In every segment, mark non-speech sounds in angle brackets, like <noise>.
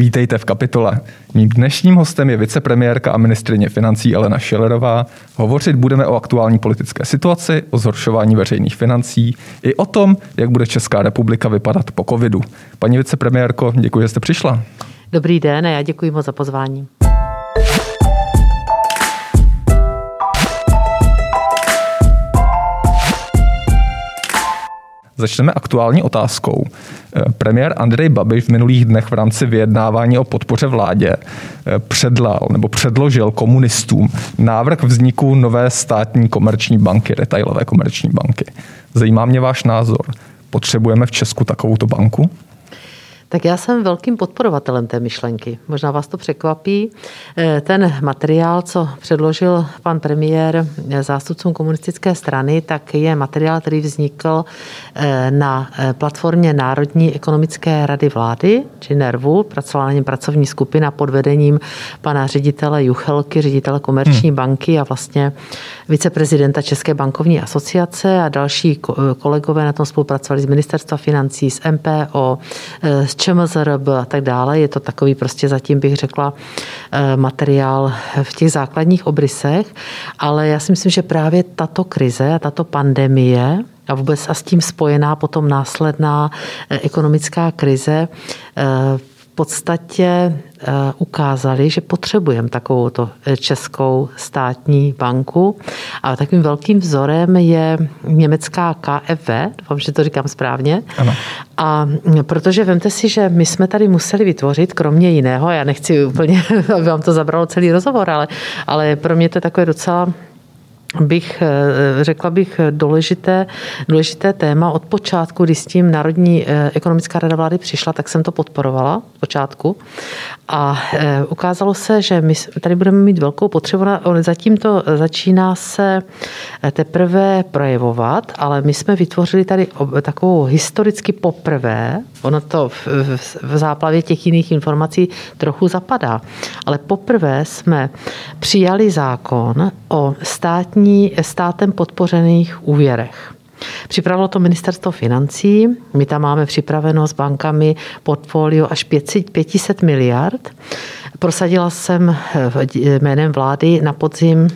Vítejte v kapitole. Mým dnešním hostem je vicepremiérka a ministrině financí Elena Schillerová. Hovořit budeme o aktuální politické situaci, o zhoršování veřejných financí i o tom, jak bude Česká republika vypadat po covidu. Paní vicepremiérko, děkuji, že jste přišla. Dobrý den a já děkuji moc za pozvání. Začneme aktuální otázkou. Eh, premiér Andrej Babiš v minulých dnech v rámci vyjednávání o podpoře vládě eh, předlal nebo předložil komunistům návrh vzniku nové státní komerční banky, retailové komerční banky. Zajímá mě váš názor. Potřebujeme v Česku takovouto banku? Tak já jsem velkým podporovatelem té myšlenky. Možná vás to překvapí. Eh, ten materiál, co předložil pan premiér eh, zástupcům komunistické strany, tak je materiál, který vznikl eh, na platformě Národní ekonomické rady vlády, či NERVu. Pracovala na něm pracovní skupina pod vedením pana ředitele Juchelky, ředitele komerční hmm. banky a vlastně viceprezidenta České bankovní asociace a další kolegové na tom spolupracovali z Ministerstva financí, z MPO, z ČMZRB a tak dále. Je to takový prostě zatím bych řekla eh, materiál v těch základních obrysech, ale já si myslím, že právě tato krize a tato pandemie a vůbec a s tím spojená potom následná eh, ekonomická krize eh, podstatě eh, ukázali, že potřebujeme takovou eh, českou státní banku. A takovým velkým vzorem je německá KFV, doufám, že to říkám správně. Ano. A protože vemte si, že my jsme tady museli vytvořit, kromě jiného, já nechci úplně, <laughs> aby vám to zabralo celý rozhovor, ale, ale pro mě to je takové docela bych, eh, řekla bych, důležité, důležité téma. Od počátku, když s tím Národní eh, ekonomická rada vlády přišla, tak jsem to podporovala od počátku. A eh, ukázalo se, že my tady budeme mít velkou potřebu. Zatím to začíná se teprve projevovat, ale my jsme vytvořili tady takovou historicky poprvé, ono to v, v, v záplavě těch jiných informací trochu zapadá, ale poprvé jsme přijali zákon o státní státní, státem podpořených úvěrech. Připravilo to ministerstvo financí, my tam máme připraveno s bankami portfolio až 500, 500 miliard. Prosadila jsem jménem vlády na podzim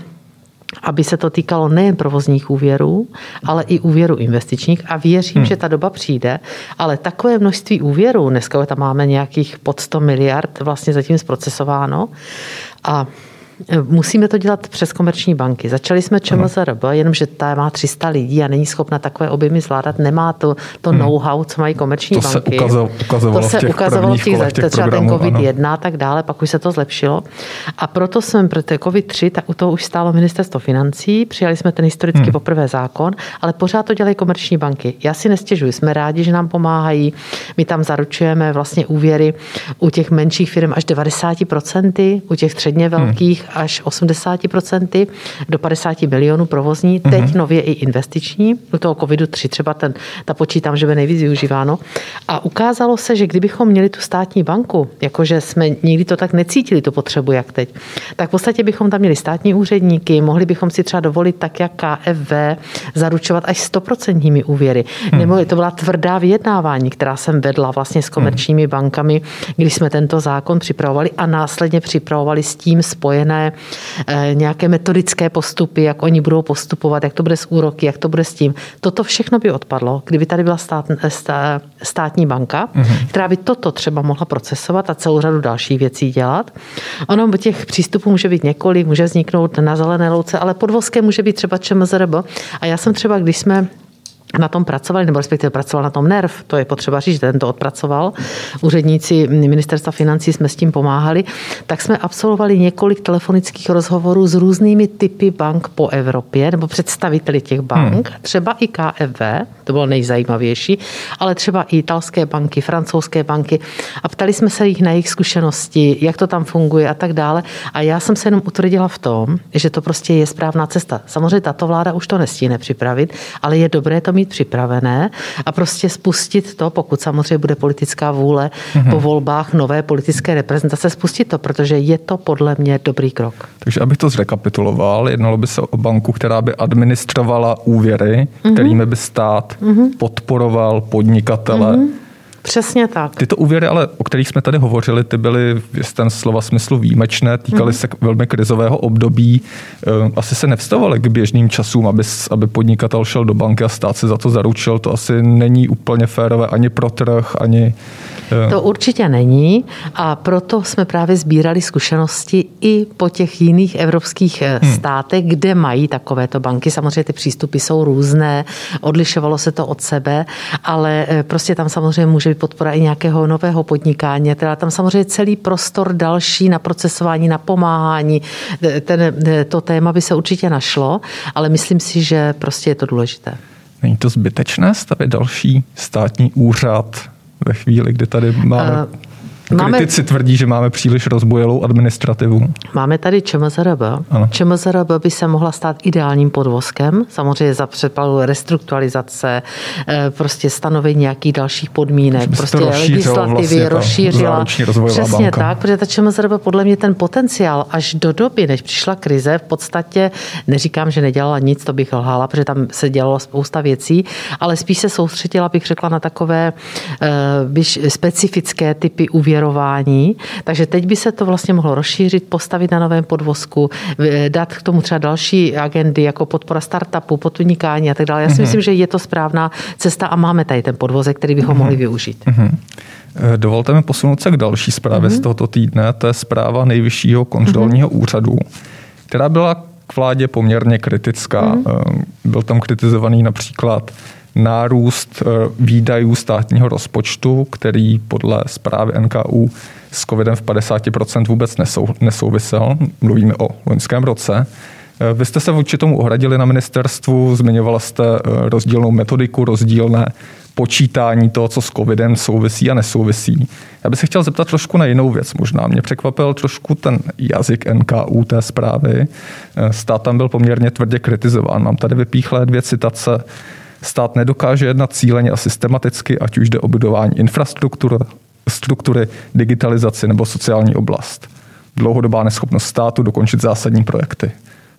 aby se to týkalo nejen provozních úvěrů, ale i úvěrů investičních a věřím, hmm. že ta doba přijde, ale takové množství úvěrů, dneska tam máme nějakých pod 100 miliard vlastně zatím zprocesováno a Musíme to dělat přes komerční banky. Začali jsme ČMZRB, jenomže ta má 300 lidí a není schopna takové objemy zvládat, nemá to, to hmm. know-how, co mají komerční to banky. Se ukazovalo, ukazovalo to se v těch ukazovalo v těch, těch, těch třeba ten COVID-1 a tak dále, pak už se to zlepšilo. A proto jsme pro ten COVID-3, tak u toho už stálo ministerstvo financí, přijali jsme ten historicky hmm. poprvé zákon, ale pořád to dělají komerční banky. Já si nestěžuji, jsme rádi, že nám pomáhají. My tam zaručujeme vlastně úvěry u těch menších firm až 90%, u těch středně velkých až 80% do 50 milionů provozní, teď mm-hmm. nově i investiční, u toho covidu 3 třeba ten, ta počítám, že by nejvíc využíváno. A ukázalo se, že kdybychom měli tu státní banku, jakože jsme nikdy to tak necítili, tu potřebu, jak teď, tak v podstatě bychom tam měli státní úředníky, mohli bychom si třeba dovolit tak, jak KFV, zaručovat až 100% úvěry. Hmm. Nebo to byla tvrdá vyjednávání, která jsem vedla vlastně s komerčními bankami, když jsme tento zákon připravovali a následně připravovali s tím spojené dané eh, nějaké metodické postupy, jak oni budou postupovat, jak to bude s úroky, jak to bude s tím. Toto všechno by odpadlo, kdyby tady byla stát, stá, státní banka, mm-hmm. která by toto třeba mohla procesovat a celou řadu dalších věcí dělat. Ono těch přístupů může být několik, může vzniknout na zelené louce, ale podvozké může být třeba ČMZRB. A já jsem třeba, když jsme na tom pracovali, nebo respektive pracoval na tom NERV, to je potřeba říct, že ten to odpracoval. Úředníci ministerstva financí jsme s tím pomáhali, tak jsme absolvovali několik telefonických rozhovorů s různými typy bank po Evropě, nebo představiteli těch bank, hmm. třeba i KFV, to bylo nejzajímavější, ale třeba i italské banky, francouzské banky a ptali jsme se jich na jejich zkušenosti, jak to tam funguje a tak dále. A já jsem se jenom utvrdila v tom, že to prostě je správná cesta. Samozřejmě tato vláda už to nestíne připravit, ale je dobré to mít připravené a prostě spustit to, pokud samozřejmě bude politická vůle mm-hmm. po volbách nové politické reprezentace, spustit to, protože je to podle mě dobrý krok. Takže abych to zrekapituloval, jednalo by se o banku, která by administrovala úvěry, mm-hmm. kterými by stát mm-hmm. podporoval podnikatele mm-hmm Přesně tak. Tyto úvěry, ale o kterých jsme tady hovořili, ty byly v ten slova smyslu výjimečné, týkaly mm. se velmi krizového období. Eh, asi se nevstavovaly k běžným časům, aby, aby podnikatel šel do banky a stát se za to zaručil. To asi není úplně férové ani pro trh, ani to určitě není a proto jsme právě sbírali zkušenosti i po těch jiných evropských eh, hmm. státech, kde mají takovéto banky. Samozřejmě ty přístupy jsou různé, odlišovalo se to od sebe, ale eh, prostě tam samozřejmě může být podpora i nějakého nového podnikání, teda tam samozřejmě celý prostor další na procesování, na pomáhání. Eh, ten, to téma by se určitě našlo, ale myslím si, že prostě je to důležité. Není to zbytečné stavit další státní úřad ve chvíli, kdy tady máme... Uh, Máme, Kritici tvrdí, že máme příliš rozbojelou administrativu. Máme tady ČMZRB. ČMZRB by se mohla stát ideálním podvozkem, samozřejmě za předpadu restrukturalizace, eh, prostě stanovení nějakých dalších podmínek, prostě legislativy, vlastně rozšířila. Přesně banka. tak, protože ta ČMZRB podle mě ten potenciál až do doby, než přišla krize, v podstatě neříkám, že nedělala nic, to bych lhala, protože tam se dělalo spousta věcí, ale spíš se soustředila, bych řekla, na takové uh, specifické typy úvěru úvěrování, takže teď by se to vlastně mohlo rozšířit, postavit na novém podvozku, dát k tomu třeba další agendy, jako podpora startupu, podnikání a tak dále. Já si mm-hmm. myslím, že je to správná cesta a máme tady ten podvozek, který bychom mm-hmm. mohli využít. Mm-hmm. Dovolte mi posunout se k další zprávě mm-hmm. z tohoto týdne, to je zpráva nejvyššího kontrolního mm-hmm. úřadu, která byla k vládě poměrně kritická. Mm-hmm. Byl tam kritizovaný například nárůst eh, výdajů státního rozpočtu, který podle zprávy NKU s covidem v 50% vůbec nesou, nesouvisel. Mluvíme o loňském roce. Eh, vy jste se vůči tomu ohradili na ministerstvu, zmiňovala jste eh, rozdílnou metodiku, rozdílné počítání toho, co s covidem souvisí a nesouvisí. Já bych se chtěl zeptat trošku na jinou věc možná. Mě překvapil trošku ten jazyk NKU té zprávy. Stát tam byl poměrně tvrdě kritizován. Mám tady vypíchlé dvě citace Stát nedokáže jednat cíleně a systematicky, ať už jde o budování infrastruktury, struktury, digitalizaci nebo sociální oblast. Dlouhodobá neschopnost státu dokončit zásadní projekty.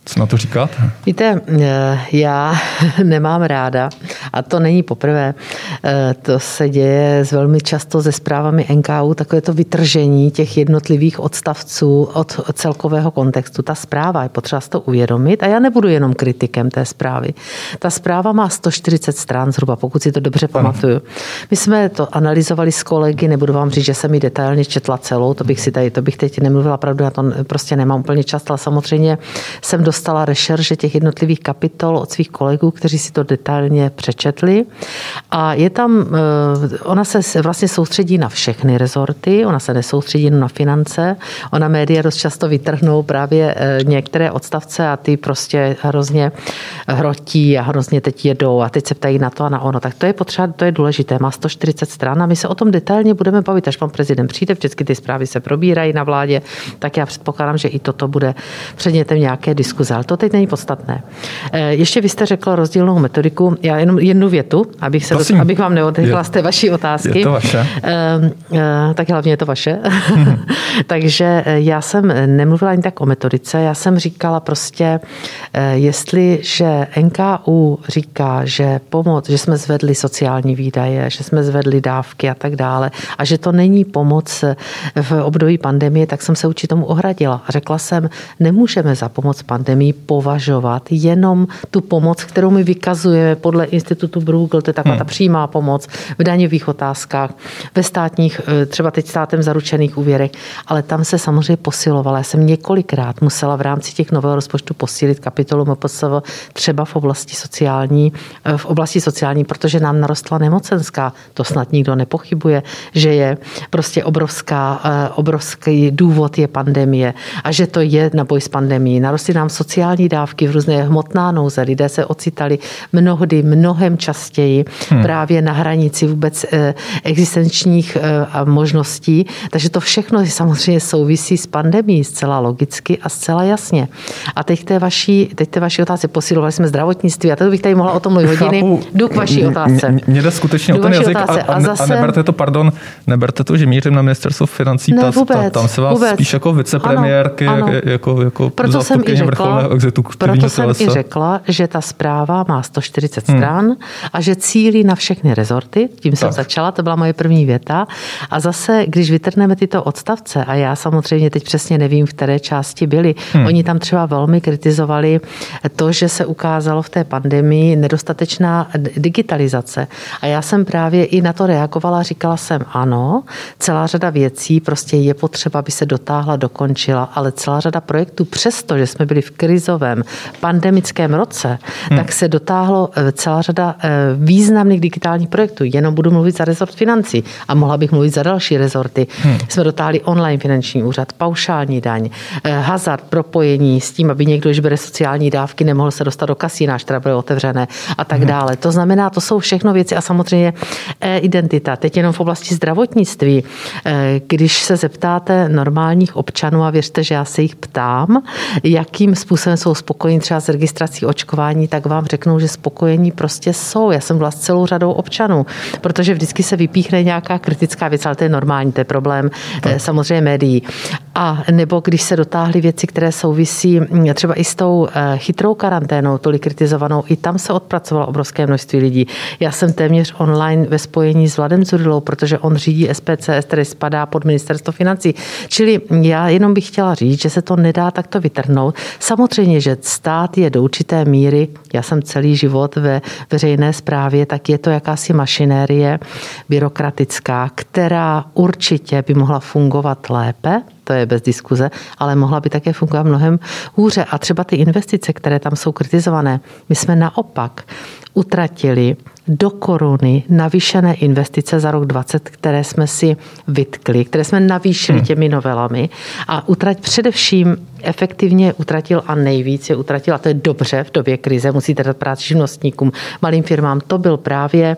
Co na to říkáte? Víte, eh, já <laughs> nemám ráda, a to není poprvé, eh, to se děje velmi často se zprávami NKU, takové to vytržení těch jednotlivých odstavců od celkového kontextu. Ta zpráva je potřeba si to uvědomit a já nebudu jenom kritikem té zprávy. Ta zpráva má 140 stran zhruba, pokud si to dobře pamatuju. My jsme to analyzovali s kolegy, nebudu vám říct, že jsem ji detailně četla celou, to bych si tady, to bych teď nemluvila pravdu, já to prostě nemám úplně čas, ale samozřejmě jsem do dostala rešerže těch jednotlivých kapitol od svých kolegů, kteří si to detailně přečetli. A je tam, eh, ona se vlastně soustředí na všechny rezorty, ona se nesoustředí na finance, ona média dost často vytrhnou právě eh, některé odstavce a ty prostě hrozně hrotí a hrozně teď jedou a teď se ptají na to a na ono. Tak to je potřeba, to je důležité. Má 140 stran a my se o tom detailně budeme bavit, až pan prezident přijde, vždycky ty zprávy se probírají na vládě, tak já předpokládám, že i toto bude předmětem nějaké diskuze diskuze, ale to teď není podstatné. Eh, ještě vy jste řekl rozdílnou metodiku. Já jenom jednu větu, abych, se do, abych vám neodechla z té vaší otázky. Je to vaše. Ehm, eh, tak hlavně je to vaše. <laughs> Takže eh, já jsem nemluvila ani tak o metodice, já jsem říkala prostě, jestliže NKU říká, že pomoc, že jsme zvedli sociální výdaje, že jsme zvedli dávky a tak dále a že to není pomoc v období pandemie, tak jsem se určitě tomu ohradila. A řekla jsem, nemůžeme za pomoc pandemie zemí považovat jenom tu pomoc, kterou my vykazujeme podle institutu Bruegel, to je taková hmm. ta přímá pomoc v daňových otázkách, ve státních, eh, třeba teď státem zaručených úvěrech, ale tam se samozřejmě posilovala. Já jsem několikrát musela v rámci těch nového rozpočtu posílit kapitolu MPSV třeba v oblasti sociální, eh, v oblasti sociální, protože nám narostla nemocenská. To snad nikdo nepochybuje, že je prostě obrovská, eh, obrovský důvod je pandemie a že to je na boj s pandemí. Narostly nám sociální dávky, v různé hmotná nouze. Lidé se ocitali mnohdy, mnohem častěji hmm. právě na hranici vůbec eh, existenčních eh, možností. Takže to všechno samozřejmě souvisí s pandemí zcela logicky a zcela jasně. A teď té vaší, teď té vaší otázce posilovali jsme zdravotnictví a to bych tady mohla o tom mluvit <laughs> hodiny. Chápu. Jdu k vaší otázce. Mě jde skutečně Jdu o ten jazyk a, a, zase... a, neberte to, pardon, neberte to, že mířím na ministerstvo financí. Ne, vůbec, tam se vás vůbec. spíš jako vicepremiérky, ano, ano. jako, jako Proto jsem i řekla, proto jsem i řekla, že ta zpráva má 140 hmm. stran a že cílí na všechny rezorty. Tím jsem tak. začala, to byla moje první věta. A zase, když vytrhneme tyto odstavce, a já samozřejmě teď přesně nevím, v které části byli, hmm. oni tam třeba velmi kritizovali to, že se ukázalo v té pandemii nedostatečná digitalizace. A já jsem právě i na to reagovala, říkala jsem ano, celá řada věcí prostě je potřeba, aby se dotáhla, dokončila, ale celá řada projektů, přesto, že jsme byli v krizovém pandemickém roce, hmm. tak se dotáhlo eh, celá řada eh, významných digitálních projektů. Jenom budu mluvit za rezort financí a mohla bych mluvit za další rezorty. Hmm. Jsme dotáhli online finanční úřad, paušální daň, eh, hazard, propojení s tím, aby někdo, když bere sociální dávky, nemohl se dostat do kasína, až teda byly otevřené a tak hmm. dále. To znamená, to jsou všechno věci a samozřejmě e-identita. Teď jenom v oblasti zdravotnictví. Když se zeptáte normálních občanů a věřte, že já se jich ptám, jakým způsobem jsou spokojení třeba s registrací očkování, tak vám řeknou, že spokojení prostě jsou. Já jsem byla s celou řadou občanů, protože vždycky se vypíchne nějaká kritická věc, ale to je normální, to je problém tak. Eh, samozřejmě médií. A nebo když se dotáhly věci, které souvisí hm, třeba i s tou eh, chytrou karanténou, tolik kritizovanou, i tam se odpracovalo obrovské množství lidí. Já jsem téměř online ve spojení s Vladem Zurilou, protože on řídí SPCS, který spadá pod ministerstvo financí. Čili já jenom bych chtěla říct, že se to nedá takto vytrhnout. Samozřejmě, že stát je do určité míry, já jsem celý život ve veřejné správě, tak je to jakási mašinérie byrokratická, která určitě by mohla fungovat lépe, to je bez diskuze, ale mohla by také fungovat mnohem hůře. A třeba ty investice, které tam jsou kritizované, my jsme naopak utratili do koruny navýšené investice za rok 20, které jsme si vytkli, které jsme navýšili hmm. těmi novelami a utrať především efektivně utratil a nejvíc je utratil, a to je dobře v době krize, musíte dát práci živnostníkům, malým firmám, to byl právě,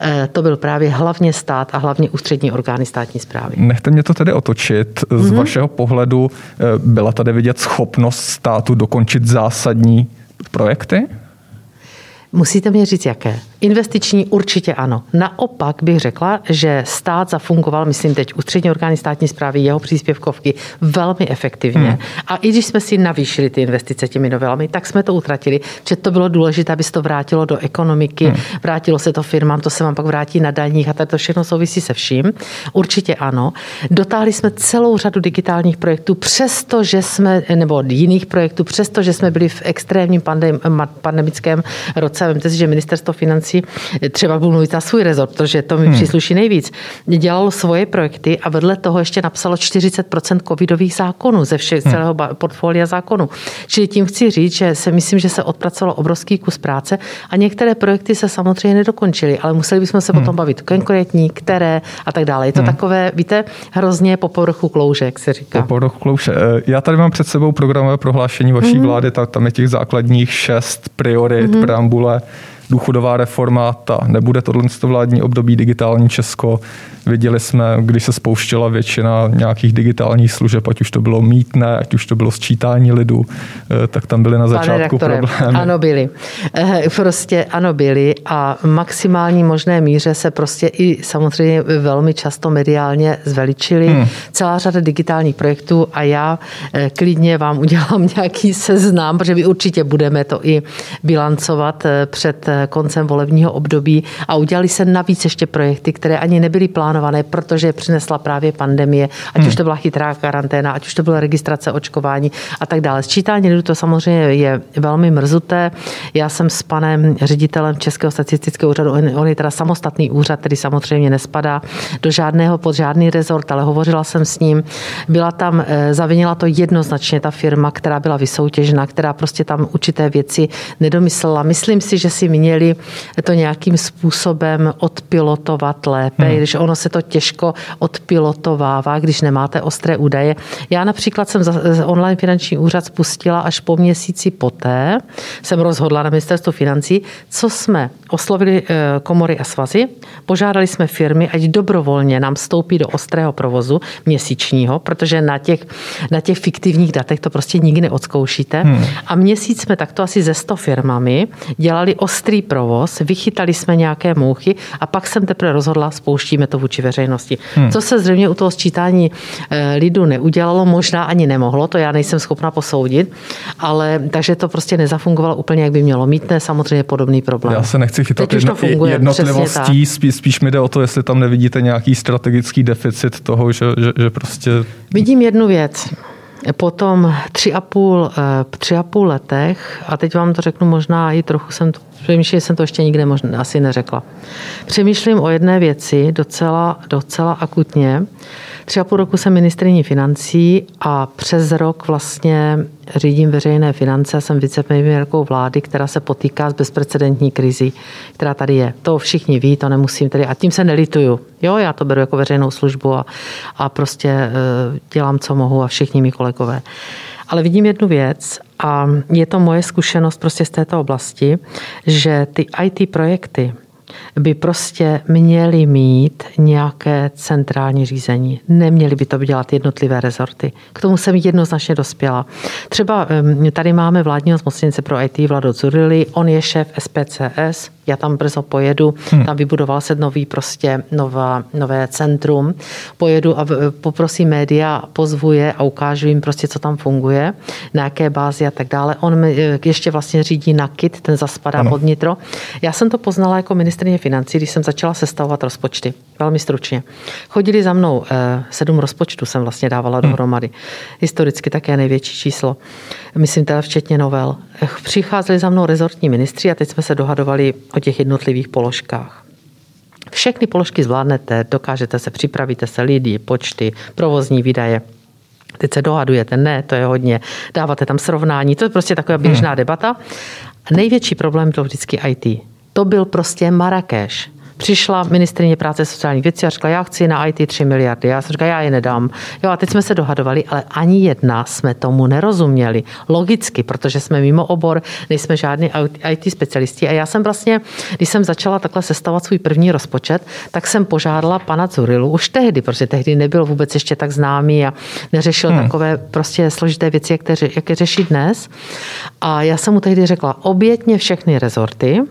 eh, to byl právě hlavně stát a hlavně ústřední orgány státní zprávy. Nechte mě to tedy otočit. Z mm-hmm. vašeho pohledu eh, byla tady vidět schopnost státu dokončit zásadní projekty? Musíte mě říct, jaké. Investiční určitě ano. Naopak bych řekla, že stát zafungoval, myslím teď ústřední orgány státní zprávy, jeho příspěvkovky velmi efektivně. Hmm. A i když jsme si navýšili ty investice těmi novelami, tak jsme to utratili, že to bylo důležité, aby se to vrátilo do ekonomiky, hmm. vrátilo se to firmám, to se vám pak vrátí na daních a to všechno souvisí se vším. Určitě ano. Dotáhli jsme celou řadu digitálních projektů, přestože jsme, nebo jiných projektů, přestože jsme byli v extrémním pandem, pandemickém roce. Vemte si, že ministerstvo financí financí, třeba budu mluvit za svůj rezort, protože to mi hmm. přísluší nejvíc, dělalo svoje projekty a vedle toho ještě napsalo 40% covidových zákonů ze všech hmm. celého portfolia zákonů. Čili tím chci říct, že se myslím, že se odpracovalo obrovský kus práce a některé projekty se samozřejmě nedokončily, ale museli bychom se hmm. potom bavit konkrétní, které a tak dále. Je to hmm. takové, víte, hrozně po povrchu klouže, jak se říká. Po povrchu klouže. Eh, já tady mám před sebou programové prohlášení vaší hmm. vlády, tak tam je těch základních šest priorit, hmm. preambule důchodová reforma, ta nebude tohle vládní období digitální Česko. Viděli jsme, když se spouštěla většina nějakých digitálních služeb, ať už to bylo mítné, ať už to bylo sčítání lidu, eh, tak tam byly na začátku problémy. Ano, byly. Eh, prostě ano, byly a maximální možné míře se prostě i samozřejmě velmi často mediálně zveličily. Hmm. Celá řada digitálních projektů a já eh, klidně vám udělám <laughs> nějaký seznam, protože my určitě budeme to i bilancovat před koncem volebního období a udělali se navíc ještě projekty, které ani nebyly plánované, protože přinesla právě pandemie, ať hmm. už to byla chytrá karanténa, ať už to byla registrace očkování a tak dále. Sčítání lidu to samozřejmě je velmi mrzuté. Já jsem s panem ředitelem Českého statistického úřadu, on je teda samostatný úřad, který samozřejmě nespadá do žádného, pod žádný rezort, ale hovořila jsem s ním. Byla tam, eh, zavinila to jednoznačně ta firma, která byla vysoutěžena, která prostě tam určité věci nedomyslela. Myslím si, že si mě měli to nějakým způsobem odpilotovat lépe, hmm. když ono se to těžko odpilotovává, když nemáte ostré údaje. Já například jsem online finanční úřad spustila až po měsíci poté, jsem rozhodla na ministerstvo financí, co jsme oslovili eh, komory a svazy, požádali jsme firmy, ať dobrovolně nám vstoupí do ostrého provozu měsíčního, protože na těch, na těch fiktivních datech to prostě nikdy neodzkoušíte. Hmm. A měsíc jsme takto asi ze 100 firmami dělali ostrý chytrý provoz, vychytali jsme nějaké mouchy a pak jsem teprve rozhodla, spouštíme to vůči veřejnosti. Hmm. Co se zřejmě u toho sčítání eh, lidu neudělalo, možná ani nemohlo, to já nejsem schopna posoudit, ale takže to prostě nezafungovalo úplně, jak by mělo mít, ne samozřejmě podobný problém. Já se nechci chytat jedno, funguje, jednotlivostí, spíš, spíš mi jde o to, jestli tam nevidíte nějaký strategický deficit toho, že, že, že prostě... Vidím jednu věc. Potom tři a, půl, eh, tři a půl letech, a teď vám to řeknu možná i trochu jsem to, přemýšlím, jsem to ještě nikde možná, asi neřekla. Přemýšlím o jedné věci docela, docela akutně. Tři a půl roku jsem ministriní financí a přes rok vlastně řídím veřejné finance a jsem vicepremiérkou vlády, která se potýká s bezprecedentní krizí, která tady je. To všichni ví, to nemusím tedy, a tím se nelituju. Jo, já to beru jako veřejnou službu a, a prostě e, dělám, co mohu a všichni mý kolegové. Ale vidím jednu věc a je to moje zkušenost prostě z této oblasti, že ty IT projekty, by prostě měly mít nějaké centrální řízení. Neměly by to dělat jednotlivé rezorty. K tomu jsem jednoznačně dospěla. Třeba tady máme vládního zmocněnce pro IT Vlado Zurili, on je šéf SPCS, já tam brzo pojedu, hmm. tam vybudoval se nový prostě nová, nové centrum, pojedu a poprosím média, pozvu je a ukážu jim prostě, co tam funguje, na jaké bázi a tak dále. On ještě vlastně řídí NAKIT, ten zaspadá ano. pod nitro. Já jsem to poznala jako ministrině financí, když jsem začala sestavovat rozpočty. Velmi stručně. Chodili za mnou eh, sedm rozpočtů jsem vlastně dávala hmm. dohromady. Historicky také největší číslo. Myslím teda včetně novel. Eh, přicházeli za mnou rezortní ministři a teď jsme se dohadovali o těch jednotlivých položkách. Všechny položky zvládnete, dokážete se, připravíte se lidi, počty, provozní výdaje. Teď se dohadujete, ne, to je hodně. Dáváte tam srovnání, to je prostě taková běžná hmm. debata. Největší problém byl vždycky IT. To byl prostě Marrakeš přišla ministrině práce sociálních věcí a řekla, já chci na IT 3 miliardy. Já jsem říkala, já je nedám. Jo, a teď jsme se dohadovali, ale ani jedna jsme tomu nerozuměli. Logicky, protože jsme mimo obor, nejsme žádní IT specialisti. A já jsem vlastně, když jsem začala takhle sestavovat svůj první rozpočet, tak jsem požádala pana Curilu už tehdy, protože tehdy nebyl vůbec ještě tak známý a neřešil hmm. takové prostě složité věci, jak, te, jak je řeší dnes. A já jsem mu tehdy řekla, obětně všechny rezorty,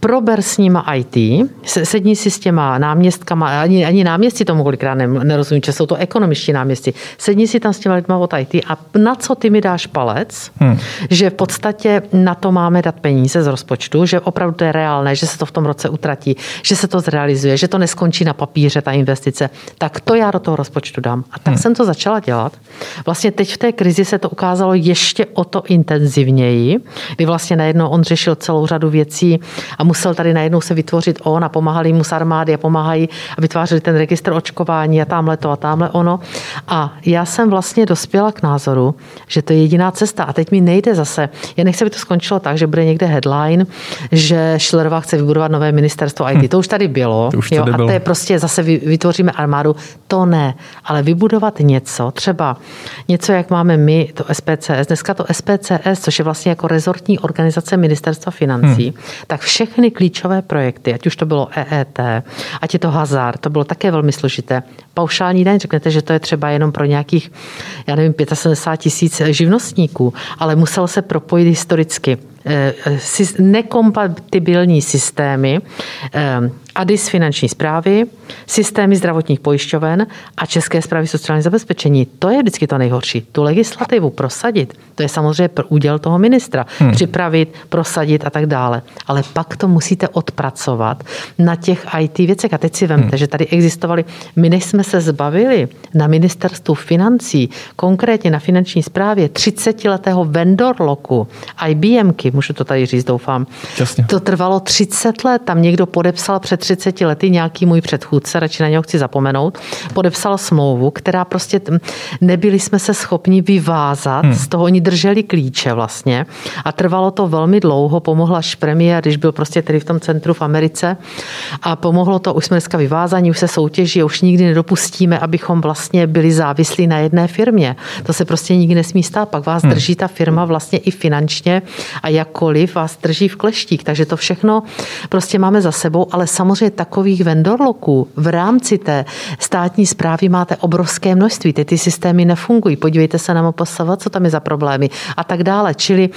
prober s nima IT, sedni si s těma náměstkama, ani, ani náměstci tomu kolikrát nerozumí, že jsou to ekonomičtí náměstci, sedni si tam s těma lidma od IT a na co ty mi dáš palec, hmm. že v podstatě na to máme dát peníze z rozpočtu, že opravdu to je reálné, že se to v tom roce utratí, že se to zrealizuje, že to neskončí na papíře, ta investice, tak to já do toho rozpočtu dám. A tak hmm. jsem to začala dělat. Vlastně teď v té krizi se to ukázalo ještě o to intenzivněji, kdy vlastně najednou on řešil celou řadu věcí, a musel tady najednou se vytvořit on a pomáhali mu z armády a pomáhají a vytvářeli ten registr očkování a tamhle to a tamhle ono. A já jsem vlastně dospěla k názoru, že to je jediná cesta. A teď mi nejde zase. Já nechci, aby to skončilo tak, že bude někde headline, že Schillerová chce vybudovat nové ministerstvo IT. Hm. To už tady bylo. To už tady jo, bylo. A to je prostě zase vytvoříme armádu. To ne. Ale vybudovat něco, třeba něco, jak máme my, to SPCS, dneska to SPCS, což je vlastně jako rezortní organizace ministerstva financí, hmm tak všechny klíčové projekty, ať už to bylo EET, ať je to hazard, to bylo také velmi složité. Paušální daň, řeknete, že to je třeba jenom pro nějakých, já nevím, 75 tisíc živnostníků, ale musel se propojit historicky Eh, nekompatibilní systémy eh, ADIS finanční zprávy, systémy zdravotních pojišťoven a České zprávy sociální zabezpečení. To je vždycky to nejhorší. Tu legislativu prosadit, to je samozřejmě úděl toho ministra. Hmm. Připravit, prosadit a tak dále. Ale pak to musíte odpracovat na těch IT věcech. A teď si vemte, hmm. že tady existovaly, my než jsme se zbavili na ministerstvu financí, konkrétně na finanční správě 30-letého vendor loku, IBMky, můžu to tady říct, doufám. Jasně. To trvalo 30 let, tam někdo podepsal před 30 lety, nějaký můj předchůdce, radši na něho chci zapomenout, podepsal smlouvu, která prostě nebyli jsme se schopni vyvázat, hmm. z toho oni drželi klíče vlastně a trvalo to velmi dlouho, pomohla až premiér, když byl prostě tedy v tom centru v Americe a pomohlo to, už jsme dneska vyvázaní, už se soutěží, už nikdy nedopustíme, abychom vlastně byli závislí na jedné firmě. To se prostě nikdy nesmí stát, pak vás hmm. drží ta firma vlastně i finančně a jakkoliv vás drží v kleštích, takže to všechno prostě máme za sebou, ale samozřejmě samozřejmě takových vendorloků v rámci té státní zprávy máte obrovské množství. Ty, ty systémy nefungují. Podívejte se na MPSV, co tam je za problémy a tak dále. Čili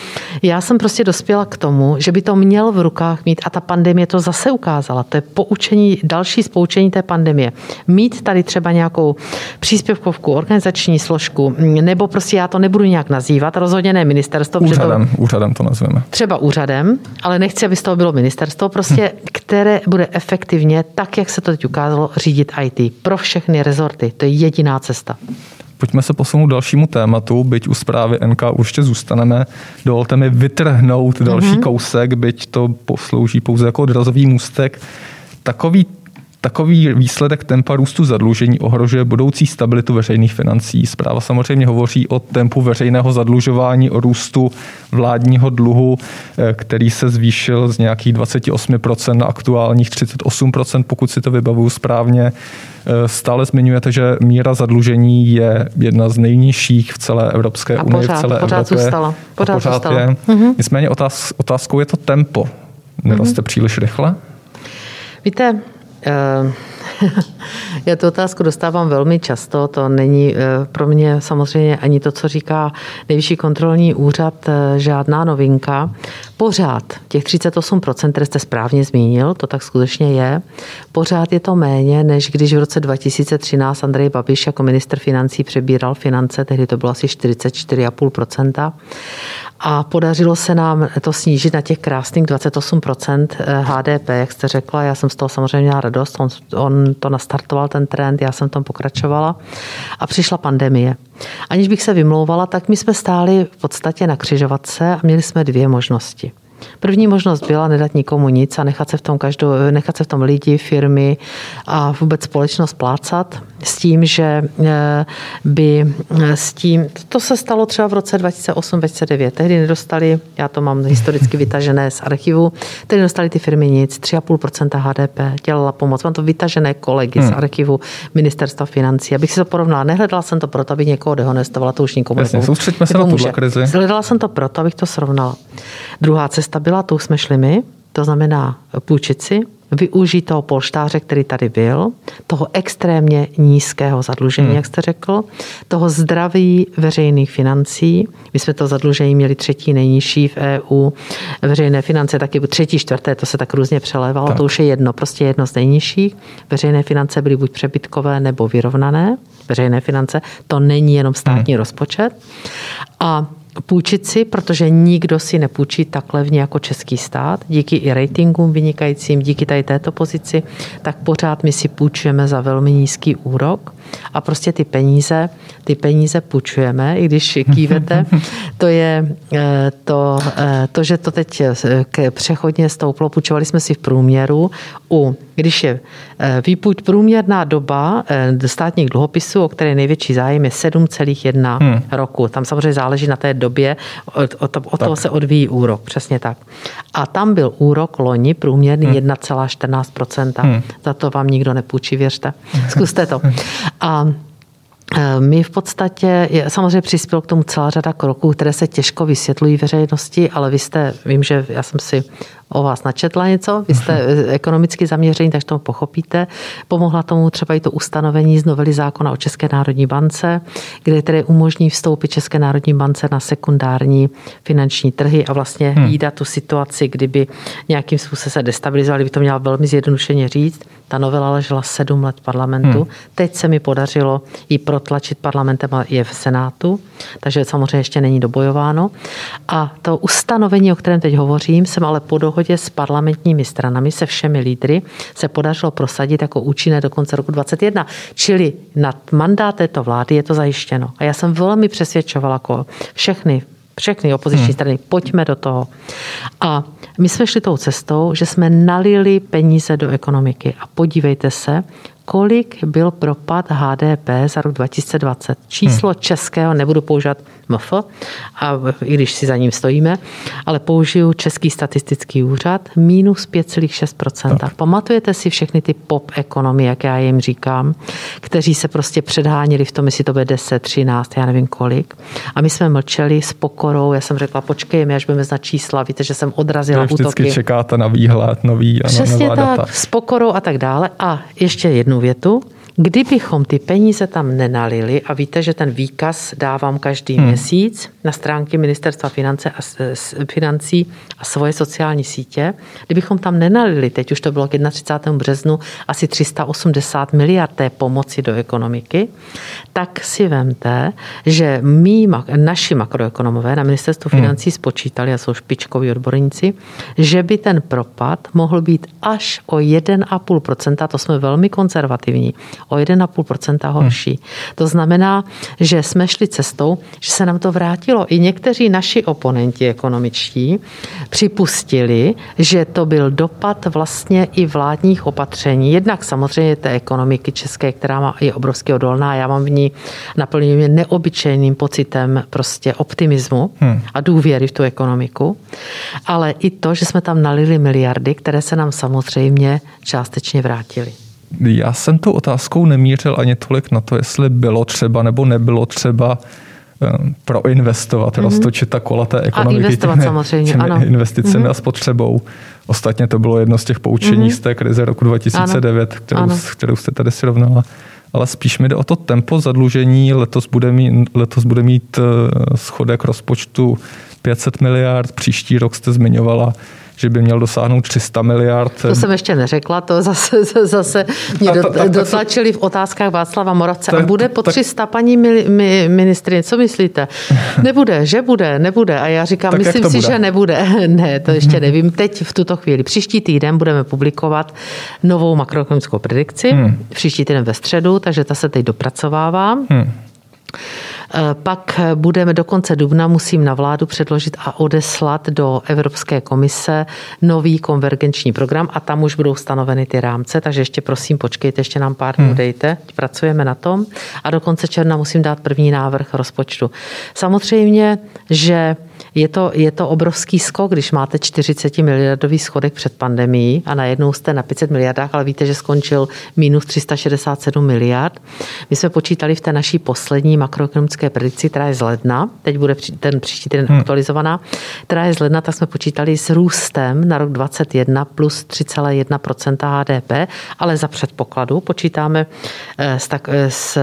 já jsem prostě dospěla k tomu, že by to měl v rukách mít a ta pandemie to zase ukázala. To je poučení, další spoučení té pandemie. Mít tady třeba nějakou příspěvkovku, organizační složku, nebo prostě já to nebudu nějak nazývat, rozhodně ne ministerstvo. Úřadem, to, úřadem to nazveme. Třeba úřadem, ale nechci, aby z toho bylo ministerstvo, prostě, hm. které bude efektivně, tak jak se to teď ukázalo, řídit IT pro všechny rezorty. To je jediná cesta. Pojďme se posunout dalšímu tématu, byť u zprávy NK určitě zůstaneme. Dovolte mi vytrhnout další mm-hmm. kousek, byť to poslouží pouze jako odrazový můstek. Takový Takový výsledek tempa růstu zadlužení ohrožuje budoucí stabilitu veřejných financí. Zpráva samozřejmě hovoří o tempu veřejného zadlužování, o růstu vládního dluhu, eh, který se zvýšil z nějakých 28% na aktuálních 38%, pokud si to vybavuju správně. Eh, stále zmiňujete, že míra zadlužení je jedna z nejnižších v celé Evropské unii, v celé pořád Evropě. Zůstala. Pořád, pořád zůstala. je. Mm-hmm. Nicméně otáz, otázkou je to tempo. Neroste mm-hmm. příliš rychle? Víte, <laughs> já tu otázku dostávám velmi často. To není eh, pro mě samozřejmě ani to, co říká nejvyšší kontrolní úřad, eh, žádná novinka. Pořád těch 38%, které jste správně zmínil, to tak skutečně je, pořád je to méně, než když v roce 2013 Andrej Babiš jako minister financí přebíral finance, tehdy to bylo asi 44,5% a podařilo se nám to snížit na těch krásných 28% HDP, jak jste řekla. Já jsem z toho samozřejmě měla radost. On, on to nastartoval, ten trend, já jsem tom pokračovala. A přišla pandemie. Aniž bych se vymlouvala, tak my jsme stáli v podstatě na křižovatce a měli jsme dvě možnosti. První možnost byla nedat nikomu nic a nechat se v tom, každou, nechat se v tom lidi, firmy a vůbec společnost plácat s tím, že eh, by eh, s tím, to se stalo třeba v roce 2008-2009, tehdy nedostali, já to mám historicky vytažené z archivu, tehdy nedostali ty firmy nic, 3,5% HDP, dělala pomoc, mám to vytažené kolegy hmm. z archivu ministerstva financí, abych si to porovnala. Nehledala jsem to proto, abych někoho dehonestovala, to už nikomu Jasně, soustřeďme se na tuhle krizi. Hledala jsem to proto, abych to srovnala. Druhá cesta byla, tu jsme šli my, to znamená půjčit si, využít toho polštáře, který tady byl, toho extrémně nízkého zadlužení, hmm. jak jste řekl, toho zdraví veřejných financí. My jsme to zadlužení měli třetí nejnižší v EU, veřejné finance taky třetí, čtvrté, to se tak různě přelévalo, tak. to už je jedno, prostě jedno z nejnižších. Veřejné finance byly buď přebytkové nebo vyrovnané. Veřejné finance, to není jenom státní hmm. rozpočet. A půjčit si, protože nikdo si nepůjčí tak levně jako český stát, díky i ratingům vynikajícím, díky tady této pozici, tak pořád my si půjčujeme za velmi nízký úrok a prostě ty peníze, ty peníze půjčujeme, i když kývete, <laughs> to je eh, to, eh, to že to teď eh, přechodně stouplo, půjčovali jsme si v průměru u, když je výpůjč průměrná doba státních dluhopisů, o které největší zájem je 7,1 hmm. roku. Tam samozřejmě záleží na té době, o, to, o toho se odvíjí úrok, přesně tak. A tam byl úrok loni průměrný hmm. 1,14%. Hmm. Za to vám nikdo nepůjčí, věřte. <laughs> Zkuste to. A e, my v podstatě, samozřejmě přispěl k tomu celá řada kroků, které se těžko vysvětlují veřejnosti, ale vy jste, vím, že já jsem si o vás načetla něco, vy jste <laughs> ekonomicky zaměření, takže to pochopíte. Pomohla tomu třeba i to ustanovení z novely zákona o České národní bance, kde tedy umožní vstoupit České národní bance na sekundární finanční trhy a vlastně hmm. jídat tu situaci, kdyby nějakým způsobem se destabilizovali, by to měla velmi zjednodušeně říct. Ta novela ležela sedm let v parlamentu. Hmm. Teď se mi podařilo ji protlačit parlamentem a je v Senátu, takže samozřejmě ještě není dobojováno. A to ustanovení, o kterém teď hovořím, jsem ale po dohodě s parlamentními stranami, se všemi lídry, se podařilo prosadit jako účinné do konce roku 2021. Čili nad mandát této vlády je to zajištěno. A já jsem velmi přesvědčovala jako všechny všechny opoziční hmm. strany, pojďme do toho. A my jsme šli tou cestou, že jsme nalili peníze do ekonomiky. A podívejte se, kolik byl propad HDP za rok 2020. Číslo hmm. českého, nebudu používat MF, a i když si za ním stojíme, ale použiju Český statistický úřad, minus 5,6%. Pamatujete si všechny ty pop ekonomie, jak já jim říkám, kteří se prostě předháněli v tom, jestli to bude 10, 13, já nevím kolik. A my jsme mlčeli s pokorou, já jsem řekla, počkejme, až budeme znát čísla, víte, že jsem odrazila vždycky útoky. čekáte na výhled, nový a Přesně nová tak, data. s pokorou a tak dále. A ještě jednu větu. Kdybychom ty peníze tam nenalili, a víte, že ten výkaz dávám každý hmm. měsíc na stránky Ministerstva finance a, financí a svoje sociální sítě, kdybychom tam nenalili, teď už to bylo k 31. březnu, asi 380 miliard té pomoci do ekonomiky, tak si vemte, že my, naši makroekonomové na Ministerstvu financí spočítali, a jsou špičkoví odborníci, že by ten propad mohl být až o 1,5%, to jsme velmi konzervativní, o 1,5% horší. To znamená, že jsme šli cestou, že se nám to vrátilo. I někteří naši oponenti ekonomičtí připustili, že to byl dopad vlastně i vládních opatření. Jednak samozřejmě té ekonomiky české, která má, je obrovsky odolná. Já mám v ní naplněný neobyčejným pocitem prostě optimismu hmm. a důvěry v tu ekonomiku. Ale i to, že jsme tam nalili miliardy, které se nám samozřejmě částečně vrátily. Já jsem tou otázkou nemířil ani tolik na to, jestli bylo třeba nebo nebylo třeba eh, proinvestovat, mm-hmm. roztočit ta kola té ekonomiky investovat těmi, samozřejmě, těmi ano. investicemi mm-hmm. a spotřebou. Ostatně to bylo jedno z těch poučení mm-hmm. z té krize roku 2009, Ano. kterou, Ano. kterou jste tady srovnala. Ale spíš mi jde o to tempo zadlužení. Letos bude mít, letos bude mít eh, schodek rozpočtu 500 miliard, příští rok jste zmiňovala, že by měl dosáhnout 300 miliard. To jsem ještě neřekla, to zase, <laughs> zase mě A to- do, tak to- dotlačili v otázkách Václava Moravce. A bude po tak- 300 paní mili- mi, ministrině, co myslíte? <laughs> Nebude, že bude, nebude. A já říkám, myslím si, bude? že nebude. <laughs> Ne, to ještě nevím. Teď v tuto chvíli. Příští týden budeme publikovat novou makroekonomickou predikci. Hmm. Příští týden ve středu, takže ta se teď dopracovává. Hmm. Eh, Pak budeme do konce dubna, musím na vládu předložit a odeslat do Evropské komise nový konvergenční program a tam už budou stanoveny ty rámce, takže ještě prosím počkejte, ještě nám pár dnů dejte, pracujeme na tom a do konce června musím dát první návrh rozpočtu. Samozřejmě, že je to, je to obrovský skok, když máte 40 miliardový schodek před pandemií a najednou jste na 500 miliardách, ale víte, že skončil minus 367 miliard. My jsme počítali v té naší poslední makroekonomické predikci, která je z ledna, teď bude ten příští týden hmm. aktualizovaná, která je z ledna, tak jsme počítali s růstem na rok 2021 plus 3,1% HDP, ale za předpokladu počítáme eh, s, tak, eh, s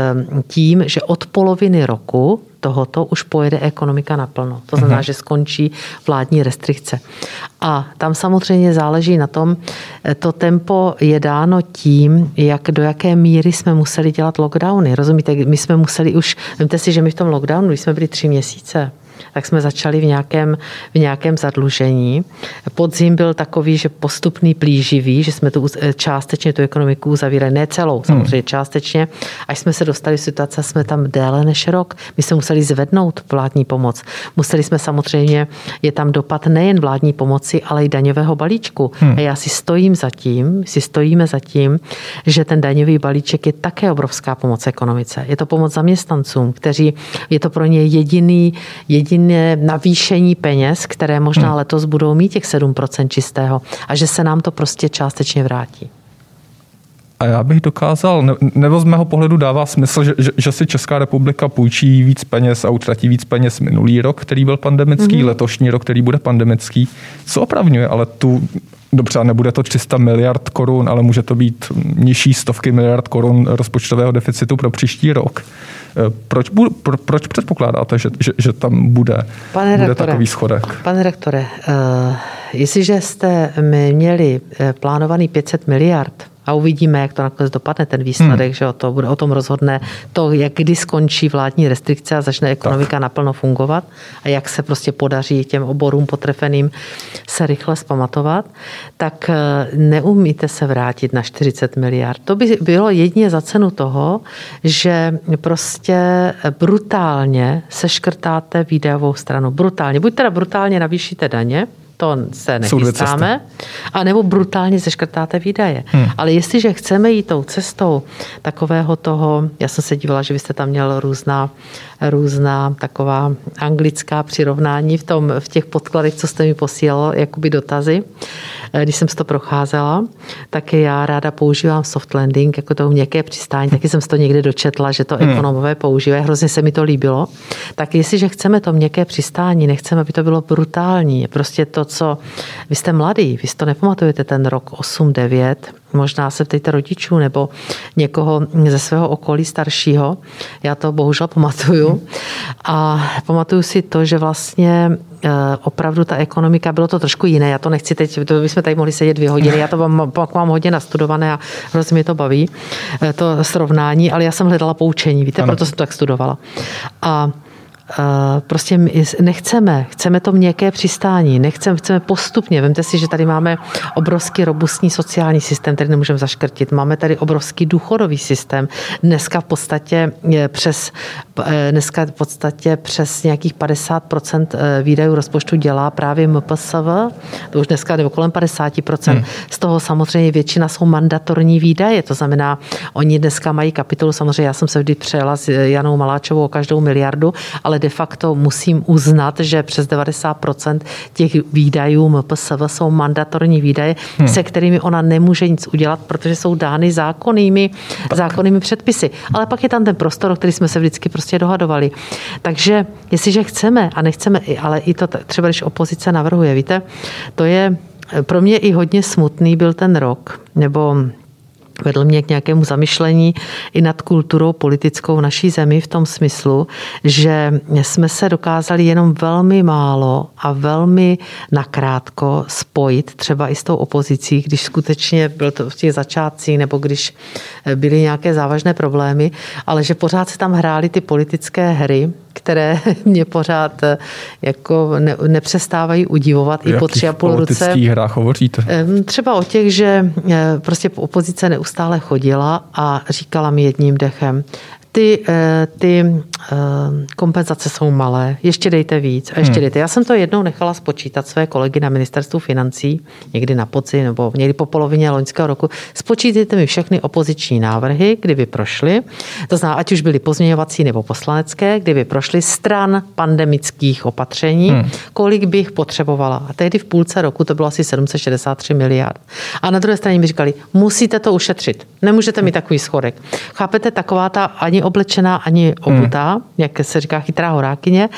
tím, že od poloviny roku tohoto už pojede ekonomika naplno. To znamená, že skončí vládní restrikce. A tam samozřejmě záleží na tom, eh, to tempo je dáno tím, jak do jaké míry jsme museli dělat lockdowny. Rozumíte, my jsme museli už, vemte si, že my v tom lockdownu, když jsme byli tři měsíce, tak jsme začali v nějakém, v nějakém zadlužení. Podzim byl takový, že postupný plíživý, že jsme tu uz- částečně tu ekonomiku uzavírali, ne celou, samozřejmě částečně, až jsme se dostali v situace, jsme tam déle než rok. My jsme museli zvednout vládní pomoc. Museli jsme samozřejmě, je tam dopad nejen vládní pomoci, ale i daňového balíčku. Hmm. A já si stojím za tím, si stojíme za tím, že ten daňový balíček je také obrovská pomoc ekonomice. Je to pomoc zaměstnancům, kteří, je to pro ně jediný, jediné navýšení peněz, které možná hmm. letos budou mít těch 7% čistého a že se nám to prostě částečně vrátí. A já bych dokázal, ne- nebo z mého pohledu dává smysl, že, že, že si Česká republika půjčí víc peněz a utratí víc peněz minulý rok, který byl pandemický, mm-hmm. letošní rok, který bude pandemický. Co opravňuje, ale tu, dobře, a nebude to 300 miliard korun, ale může to být nižší stovky miliard korun rozpočtového deficitu pro příští rok. Eh, Proč, bu, pro, proč předpokládáte, že, že, že tam bude, Pane bude rektore, takový schodek? Pane rektore, uh, jestliže jste měli eh, plánovaný 500 miliard, a uvidíme, jak to nakonec dopadne, ten výsledek, hmm. že o, to bude, o tom rozhodne to, jak kdy skončí vládní restrikce a začne ekonomika tak. naplno fungovat a jak se prostě podaří těm oborům potrefeným se rychle zpamatovat, tak eh, neumíte se vrátit na 40 miliard. To by bylo jedině za cenu toho, že prostě brutálně seškrtáte výdajovou stranu. Brutálně. Buď teda brutálně navýšíte daně, to se nechystáme, a nebo brutálně zeškrtáte výdaje. Hmm. Ale jestliže chceme jít tou cestou takového toho, já jsem se dívala, že byste tam měl různá, různá taková anglická přirovnání v, tom, v těch podkladech, co jste mi posílal, jakoby dotazy, když jsem si to procházela, tak já ráda používám soft landing, jako to měkké přistání, taky jsem si to někde dočetla, že to hmm. ekonomové používají, hrozně se mi to líbilo. Tak jestliže chceme to měkké přistání, nechceme, aby to bylo brutální, prostě to, co vy jste mladý, vy si to nepamatujete ten rok 8-9, možná se ptejte rodičů nebo někoho ze svého okolí staršího. Já to bohužel pamatuju. A pamatuju si to, že vlastně eh, opravdu ta ekonomika, bylo to trošku jiné. Já to nechci teď, to bychom tady mohli sedět dvě hodiny, já to mám, pak mám hodně nastudované a hrozně mě to baví, eh, to srovnání, ale já jsem hledala poučení, víte, ano. proto jsem to tak studovala. A prostě nechceme, chceme to měkké přistání, nechceme, chceme postupně. Vemte si, že tady máme obrovský robustní sociální systém, který nemůžeme zaškrtit. Máme tady obrovský důchodový systém. Dneska v podstatě přes, dneska v podstatě přes nějakých 50% e, výdajů rozpočtu dělá právě MPSV, to už dneska nebo kolem 50%. Hmm. Z toho samozřejmě většina jsou mandatorní výdaje, to znamená, oni dneska mají kapitolu, samozřejmě já jsem se vždy přejela s Janou Maláčovou o každou miliardu, ale de facto musím uznat, že přes 90% těch výdajů MPSV jsou mandatorní výdaje, hmm. se kterými ona nemůže nic udělat, protože jsou dány zákonnými, zákonnými předpisy. Ale pak je tam ten prostor, o který jsme se vždycky prostě dohadovali. Takže jestliže chceme a nechceme, ale i to třeba, když opozice navrhuje, víte, to je pro mě i hodně smutný byl ten rok, nebo vedl mě k nějakému zamyšlení i nad kulturou politickou v naší zemi v tom smyslu, že jsme se dokázali jenom velmi málo a velmi nakrátko spojit třeba i s tou opozicí, když skutečně byl to v těch začátcích nebo když byly nějaké závažné problémy, ale že pořád se tam hrály ty politické hry, které <laughs> mě pořád eh, jako ne, nepřestávají udivovat i po tři a půl roce. hrách hovoříte? Třeba o těch, že eh, prostě opozice neustále chodila a říkala mi jedním dechem, ty, eh, ty eh, kompenzace jsou malé, ještě dejte víc a ještě hmm. dejte. Já jsem to jednou nechala spočítat své kolegy na ministerstvu financí, někdy na poci nebo někdy po polovině loňského roku. Spočítejte mi všechny opoziční návrhy, kdyby prošly, to znamená, ať už byly pozměňovací nebo poslanecké, kdyby prošly stran pandemických opatření, hmm. kolik bych potřebovala. A tehdy v půlce roku to bylo asi 763 miliard. A na druhé straně mi říkali, musíte to ušetřit. Nemůžete mít takový schodek. Chápete, taková ta ani oblečená, ani obutá, hmm. jak se říká chytrá horákyně.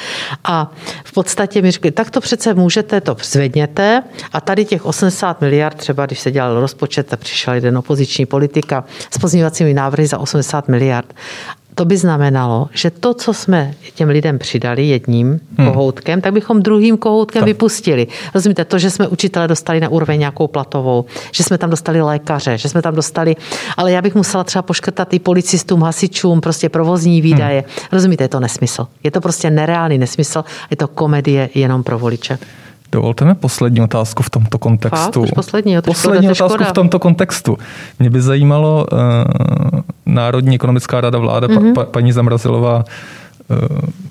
A v podstatě mi říkají, tak to přece můžete, to zvedněte a tady těch 80 miliard, třeba když se dělal rozpočet, tak přišel jeden opoziční politika s pozměňovacími návrhy za 80 miliard to by znamenalo, že to, co jsme těm lidem přidali jedním hmm. kohoutkem, tak bychom druhým kohoutkem tak. vypustili. Rozumíte, to, že jsme učitele dostali na úroveň nějakou platovou, že jsme tam dostali lékaře, že jsme tam dostali, ale já bych musela třeba poškrtat i policistům, hasičům, prostě provozní výdaje. Hmm. Rozumíte, je to nesmysl. Je to prostě nereálný nesmysl, je to komedie jenom pro voliče. Dovolte mi poslední otázku v tomto kontextu. Fakt? poslední, jo, poslední otázku škoda. v tomto kontextu. Mě by zajímalo, uh, Národní ekonomická rada vláda, mm-hmm. pa, paní Zamrazilová uh,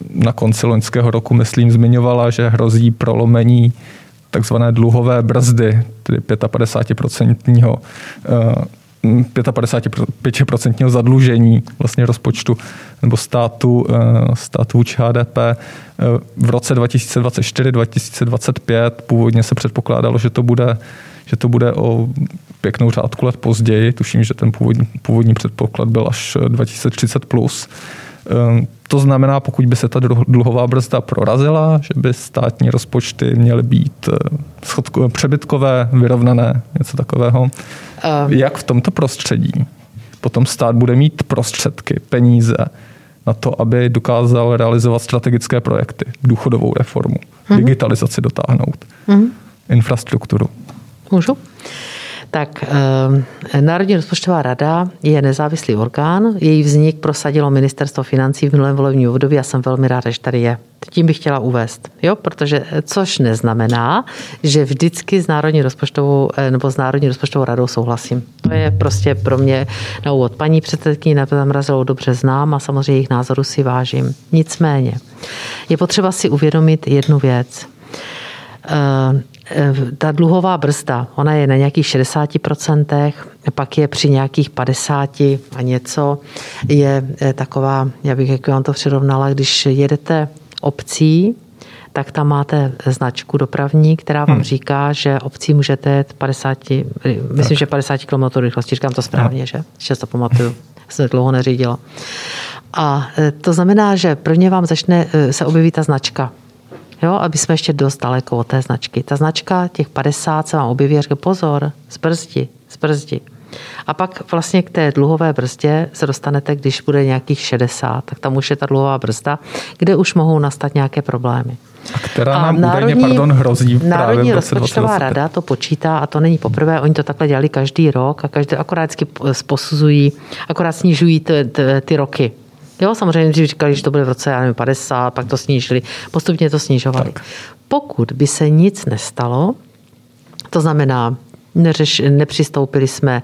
na konci loňského roku, myslím, zmiňovala, že hrozí prolomení takzvané dluhové brzdy, tedy 55% uh, 55% zadlužení vlastně rozpočtu nebo státu, eh, státu vůči HDP. Eh, v roce 2024-2025 původně se předpokládalo, že to bude že to bude o pěknou řádku let později. Tuším, že ten původní, původní předpoklad byl až 2030+. Plus. Ehm, to znamená, pokud by se ta dluhová brzda prorazila, že by státní rozpočty měly být eh, přebytkové, vyrovnané, něco takového. Um. Jak v tomto prostředí potom stát bude mít prostředky, peníze na to, aby dokázal realizovat strategické projekty, důchodovou reformu, uh-huh. digitalizaci dotáhnout, uh-huh. infrastrukturu? Můžu? Tak eh, Národní rozpočtová rada je nezávislý orgán. Její vznik prosadilo ministerstvo financí v minulém volebním období. Já jsem velmi ráda, že tady je. Tím bych chtěla uvést, jo? protože což neznamená, že vždycky s Národní rozpočtovou eh, nebo s Národní rozpočtovou radou souhlasím. To je prostě pro mě na úvod. Paní předsedkyni na tam razilo dobře znám a samozřejmě jejich názoru si vážím. Nicméně je potřeba si uvědomit jednu věc. Ta dluhová brzda, ona je na nějakých 60%, pak je při nějakých 50 a něco, je taková, já bych jak vám to přirovnala, když jedete obcí, tak tam máte značku dopravní, která vám hmm. říká, že obcí můžete jet 50, myslím, tak. že 50 km rychlosti, říkám to správně, no. že? Ještě to pamatuju, <laughs> jsem dlouho neřídila. A to znamená, že prvně vám začne se objeví ta značka. Jo, aby jsme ještě dost daleko od té značky. Ta značka těch 50 se vám objeví a říká pozor, zbrzdi, zbrzdi. A pak vlastně k té dluhové brzdě se dostanete, když bude nějakých 60, tak tam už je ta dluhová brzda, kde už mohou nastat nějaké problémy. A která nám a národní, údajně, pardon, hrozí Národní rozpočtová rada to počítá a to není poprvé, oni to takhle dělali každý rok a každý akorát posuzují, akorát snižují ty, ty, ty roky. Jo, samozřejmě dřív říkali, že to bude v roce já nevím, 50, pak to snížili, postupně to snižovali. Tak. Pokud by se nic nestalo, to znamená, neřeš, nepřistoupili jsme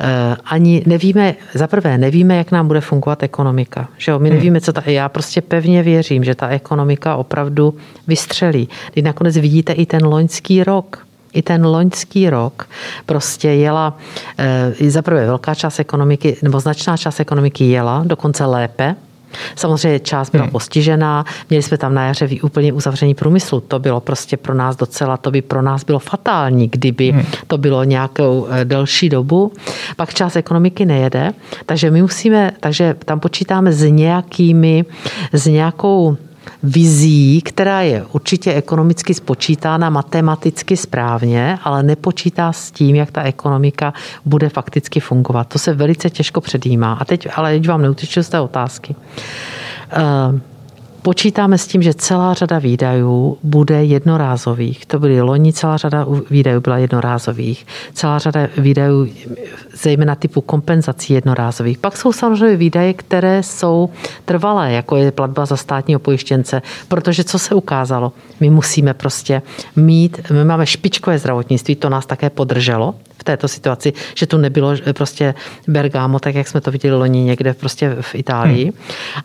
eh, ani, nevíme, za prvé nevíme, jak nám bude fungovat ekonomika. Že jo? My hmm. nevíme, co ta, já prostě pevně věřím, že ta ekonomika opravdu vystřelí. Teď nakonec vidíte i ten loňský rok. I ten loňský rok prostě jela, eh, za prvé velká část ekonomiky, nebo značná část ekonomiky jela dokonce lépe, Samozřejmě část byla hmm. postižená, měli jsme tam na jaře úplně uzavření průmyslu. To bylo prostě pro nás docela, to by pro nás bylo fatální, kdyby hmm. to bylo nějakou eh, delší dobu. Pak část ekonomiky nejede, takže my musíme, takže tam počítáme s nějakými, s nějakou vizí, která je určitě ekonomicky spočítána matematicky správně, ale nepočítá s tím, jak ta ekonomika bude fakticky fungovat. To se velice těžko předjímá. A teď, ale teď vám neuteču z té otázky. Uh, Počítáme s tím, že celá řada výdajů bude jednorázových. To byly loni, celá řada výdajů byla jednorázových. Celá řada výdajů, zejména typu kompenzací jednorázových. Pak jsou samozřejmě výdaje, které jsou trvalé, jako je platba za státního pojištěnce, protože co se ukázalo? My musíme prostě mít, my máme špičkové zdravotnictví, to nás také podrželo v této situaci, že tu nebylo prostě Bergamo, tak jak jsme to viděli loni někde prostě v Itálii, hmm.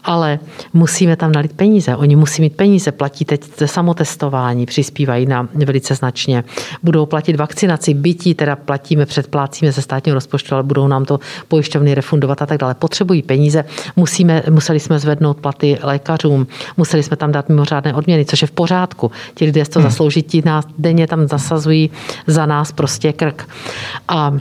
ale musíme tam nalít peníze. Oni musí mít peníze, platí teď samotestování, přispívají nám velice značně. Budou platit vakcinaci, bytí, teda platíme, předplácíme ze státního rozpočtu, ale budou nám to pojišťovny refundovat a tak dále. Potřebují peníze, musíme, museli jsme zvednout platy lékařům, museli jsme tam dát mimořádné odměny, což je v pořádku. Ti lidé to hmm. zaslouží, ti nás denně tam zasazují za nás prostě krk. A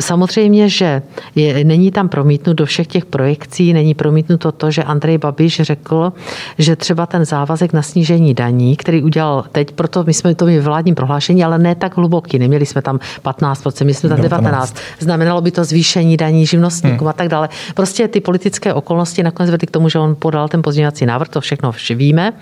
Samozřejmě, že je, není tam promítnut do všech těch projekcí, není promítnuto to, že Andrej Babiš řekl, že třeba ten závazek na snížení daní, který udělal teď, proto my jsme to v vládním prohlášení, ale ne tak hluboký, neměli jsme tam 15%, my jsme tam 19. Znamenalo by to zvýšení daní živnostníkům hmm. a tak dále. Prostě ty politické okolnosti nakonec vedly k tomu, že on podal ten pozměňovací návrh, to všechno víme.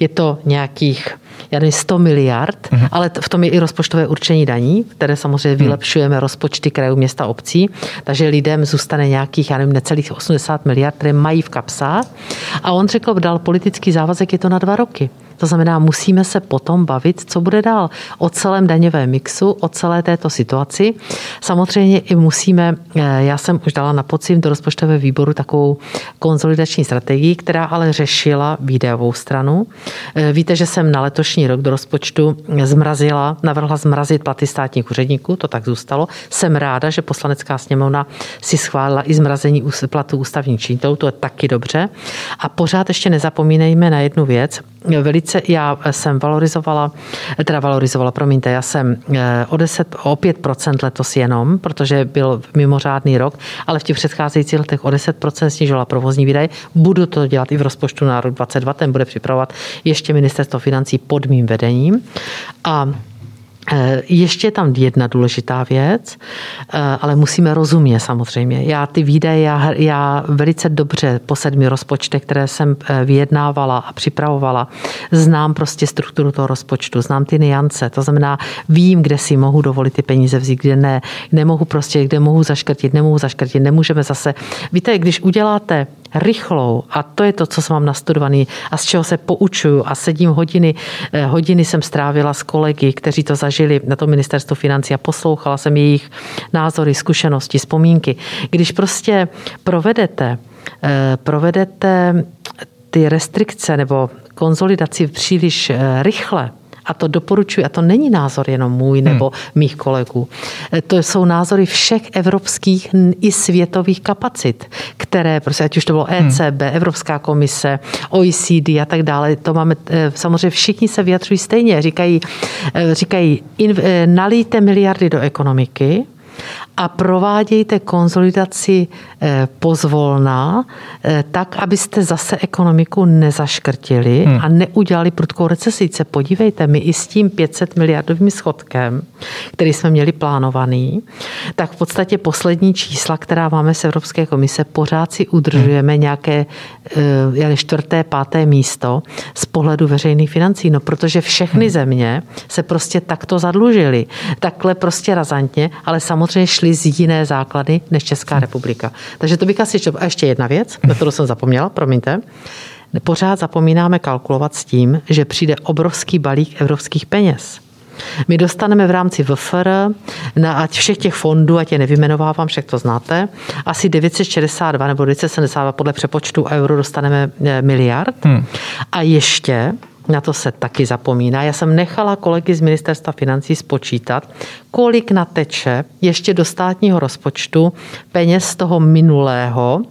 Je to nějakých já nevím, 100 miliard, uh-huh. ale v tom je i rozpočtové určení daní, které samozřejmě uh-huh. vylepšujeme rozpočty krajů, města, obcí, takže lidem zůstane nějakých, já nevím, necelých 80 miliard, které mají v kapsách. A on řekl, dal politický závazek, je to na dva roky. To znamená, musíme se potom bavit, co bude dál. O celém daňovém mixu, o celé této situaci. Samozřejmě i musíme, eh, já jsem už dala na podzim do rozpočtového výboru takovou konzolidační strategii, která ale řešila výdajovou stranu. Eh, víte, že jsem na letošní rok do rozpočtu zmrazila, navrhla zmrazit platy státních úředníků, to tak zůstalo. Jsem ráda, že poslanecká sněmovna si schválila i zmrazení platů ústavních činitelů, to je taky dobře. A pořád ještě nezapomínejme na jednu věc. Velice já jsem valorizovala, teda valorizovala, promiňte, já jsem eh, o, 10, o 5% letos jenom, protože byl mimořádný rok, ale v těch předcházejících letech o 10% snižovala provozní výdaje. Budu to dělat i v rozpočtu na rok 22, ten bude připravovat ještě ministerstvo financí pod mým vedením. A ještě je tam jedna důležitá věc, eh, ale musíme rozumět samozřejmě. Já ty výdaje, já, já velice dobře po sedmi rozpočtech, které jsem eh, vyjednávala a připravovala, znám prostě strukturu toho rozpočtu, znám ty niance. To znamená, vím, kde si mohu dovolit ty peníze vzít, kde ne. Nemohu prostě, kde mohu zaškrtit, nemohu zaškrtit, nemůžeme zase. Víte, když uděláte rychlou, a to je to, co jsem mám nastudovaný a z čeho se poučuju a sedím hodiny, hodiny jsem strávila s kolegy, kteří to zažili na to ministerstvo financí a poslouchala jsem jejich názory, zkušenosti, vzpomínky. Když prostě provedete, eh, provedete ty restrikce nebo konzolidaci příliš eh, rychle, a to doporučuji, a to není názor jenom můj nebo hmm. mých kolegů, to jsou názory všech evropských i světových kapacit, které, prostě, ať už to bylo ECB, hmm. Evropská komise, OECD a tak dále, to máme, eh, samozřejmě všichni se vyjadřují stejně, říkají, říkají nalíte miliardy do ekonomiky, a provádějte konzolidaci eh, pozvolná, eh, tak, abyste zase ekonomiku nezaškrtili hmm. a neudělali prudkou recesi. Se podívejte, my i s tím 500 miliardovým schodkem, který jsme měli plánovaný, tak v podstatě poslední čísla, která máme z Evropské komise, pořád si udržujeme hmm. nějaké uh, čtvrté, páté místo z pohledu veřejných financí. No, protože všechny hmm. země se prostě takto zadlužily. Takhle prostě razantně, ale samozřejmě šli šli z jiné základy než Česká republika. Takže to bych asi... A ještě jedna věc, na kterou jsem zapomněla, promiňte. Pořád zapomínáme kalkulovat s tím, že přijde obrovský balík evropských peněz. My dostaneme v rámci VFR, na ať všech těch fondů, ať je nevymenovávám, však to znáte, asi 962 nebo 972 podle přepočtu euro dostaneme eh, miliard. Hmm. A ještě na to se taky zapomíná. Já jsem nechala kolegy z ministerstva financí spočítat, kolik nateče ještě do státního rozpočtu peněz z toho minulého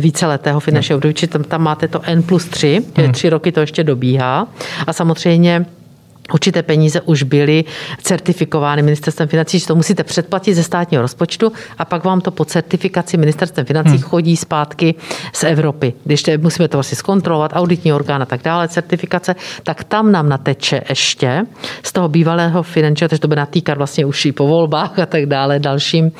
víceletého finančního období, tam, tam máte to N plus 3, hmm. tři roky to ještě dobíhá. A samozřejmě Určité peníze už byly certifikovány ministerstvem financí, že to musíte předplatit ze státního rozpočtu a pak vám to po certifikaci ministerstvem financí hmm. chodí zpátky z Evropy. Když te, musíme to vlastně zkontrolovat, auditní orgán a tak dále, certifikace, tak tam nám nateče ještě z toho bývalého finančního, takže to bude natýkat vlastně už i po volbách a tak dále, dalším,